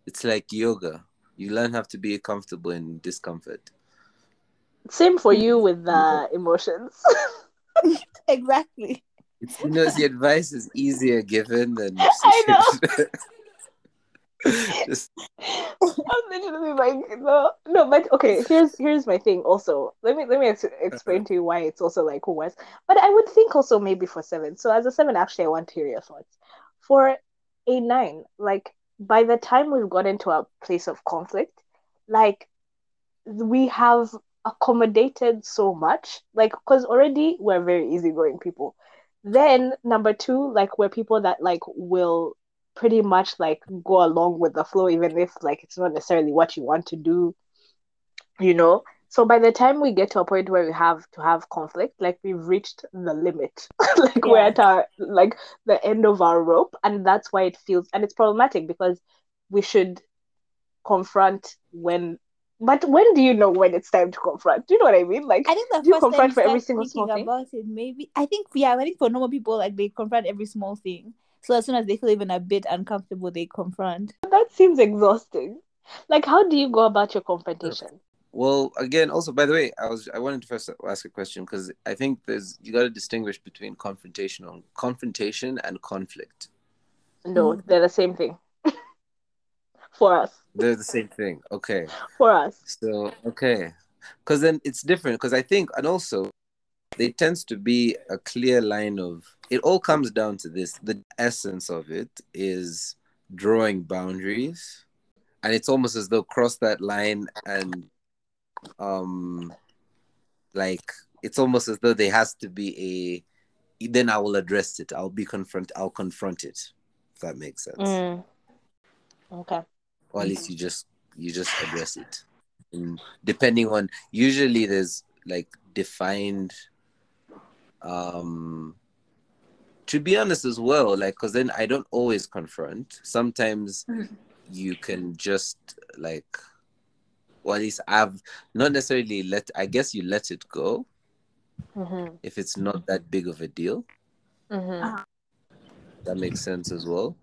[SPEAKER 3] It's like yoga. You learn how to be comfortable in discomfort.
[SPEAKER 1] Same for you with the emotions.
[SPEAKER 2] Exactly.
[SPEAKER 3] It's, you know, the advice is easier given than.
[SPEAKER 1] I
[SPEAKER 3] know.
[SPEAKER 1] Just... I'm literally like no, no, but okay. Here's here's my thing. Also, let me let me ex- explain uh-huh. to you why it's also like worse. But I would think also maybe for seven. So as a seven, actually, I want to hear your thoughts. For a nine, like by the time we've got into a place of conflict, like we have accommodated so much, like because already we're very easygoing people. Then number two, like we're people that like will pretty much like go along with the flow, even if like it's not necessarily what you want to do, you know. So by the time we get to a point where we have to have conflict, like we've reached the limit, like yeah. we're at our like the end of our rope, and that's why it feels and it's problematic because we should confront when but when do you know when it's time to confront? Do you know what I mean? Like,
[SPEAKER 2] I think the
[SPEAKER 1] do you confront for every single small
[SPEAKER 2] thing? About it, maybe I think yeah, I think for normal people, like they confront every small thing. So as soon as they feel even a bit uncomfortable, they confront.
[SPEAKER 1] That seems exhausting. Like, how do you go about your confrontation?
[SPEAKER 3] Well, again, also by the way, I was I wanted to first ask a question because I think there's you got to distinguish between confrontation confrontation and conflict.
[SPEAKER 1] No, mm-hmm. they're the same thing. for us.
[SPEAKER 3] They're the same thing. Okay.
[SPEAKER 1] For us.
[SPEAKER 3] So okay, because then it's different. Because I think, and also, there tends to be a clear line of. It all comes down to this. The essence of it is drawing boundaries, and it's almost as though cross that line and, um, like it's almost as though there has to be a. Then I will address it. I'll be confront. I'll confront it. If that makes sense.
[SPEAKER 1] Mm. Okay
[SPEAKER 3] or at least you just you just address it and depending on usually there's like defined um to be honest as well like because then i don't always confront sometimes mm-hmm. you can just like well at least i've not necessarily let i guess you let it go
[SPEAKER 1] mm-hmm.
[SPEAKER 3] if it's not that big of a deal
[SPEAKER 1] mm-hmm.
[SPEAKER 3] that makes sense as well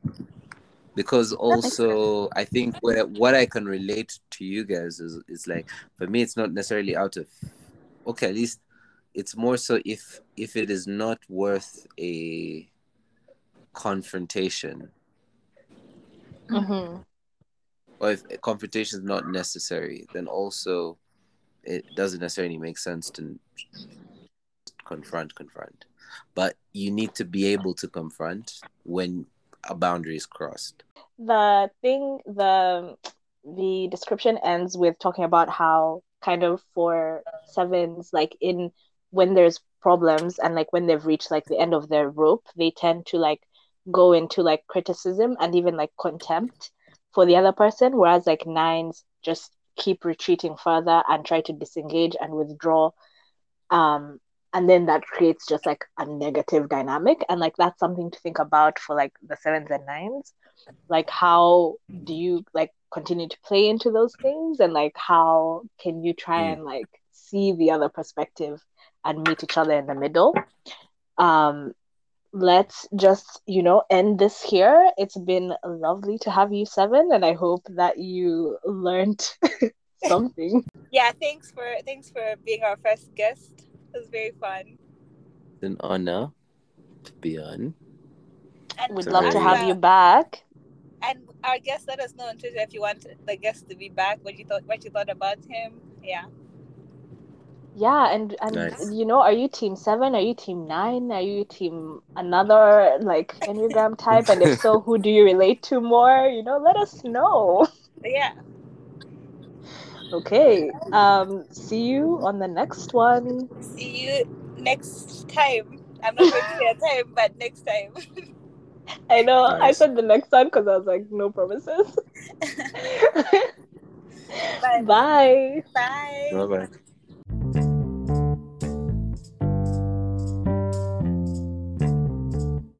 [SPEAKER 3] because also I think where, what I can relate to you guys is is like for me it's not necessarily out of okay at least it's more so if if it is not worth a confrontation.
[SPEAKER 1] Mm-hmm.
[SPEAKER 3] or if confrontation is not necessary then also it doesn't necessarily make sense to confront confront. But you need to be able to confront when a boundary is crossed.
[SPEAKER 1] The thing the the description ends with talking about how kind of for sevens like in when there's problems and like when they've reached like the end of their rope they tend to like go into like criticism and even like contempt for the other person whereas like nines just keep retreating further and try to disengage and withdraw. Um and then that creates just like a negative dynamic. And like that's something to think about for like the sevens and nines. Like how do you like continue to play into those things? And like how can you try mm. and like see the other perspective and meet each other in the middle um let's just you know end this here it's been lovely to have you seven and i hope that you learned something
[SPEAKER 2] yeah thanks for thanks for being our first guest it was very fun It's
[SPEAKER 3] an honor to be on
[SPEAKER 1] and we'd love to have you back
[SPEAKER 2] and our guest let us know on Twitter if you want the guest to be back. What you thought, what you thought about him. Yeah.
[SPEAKER 1] Yeah, and and nice. you know, are you team seven? Are you team nine? Are you team another like enneagram type? and if so, who do you relate to more? You know, let us know.
[SPEAKER 2] Yeah.
[SPEAKER 1] Okay. Um. See you on the next one.
[SPEAKER 2] See you next time. I'm not going to say a time, but next time.
[SPEAKER 1] I know. Nice. I said the next time because I was like, no promises.
[SPEAKER 2] Bye.
[SPEAKER 1] Bye.
[SPEAKER 2] Bye.
[SPEAKER 3] Bye. Bye.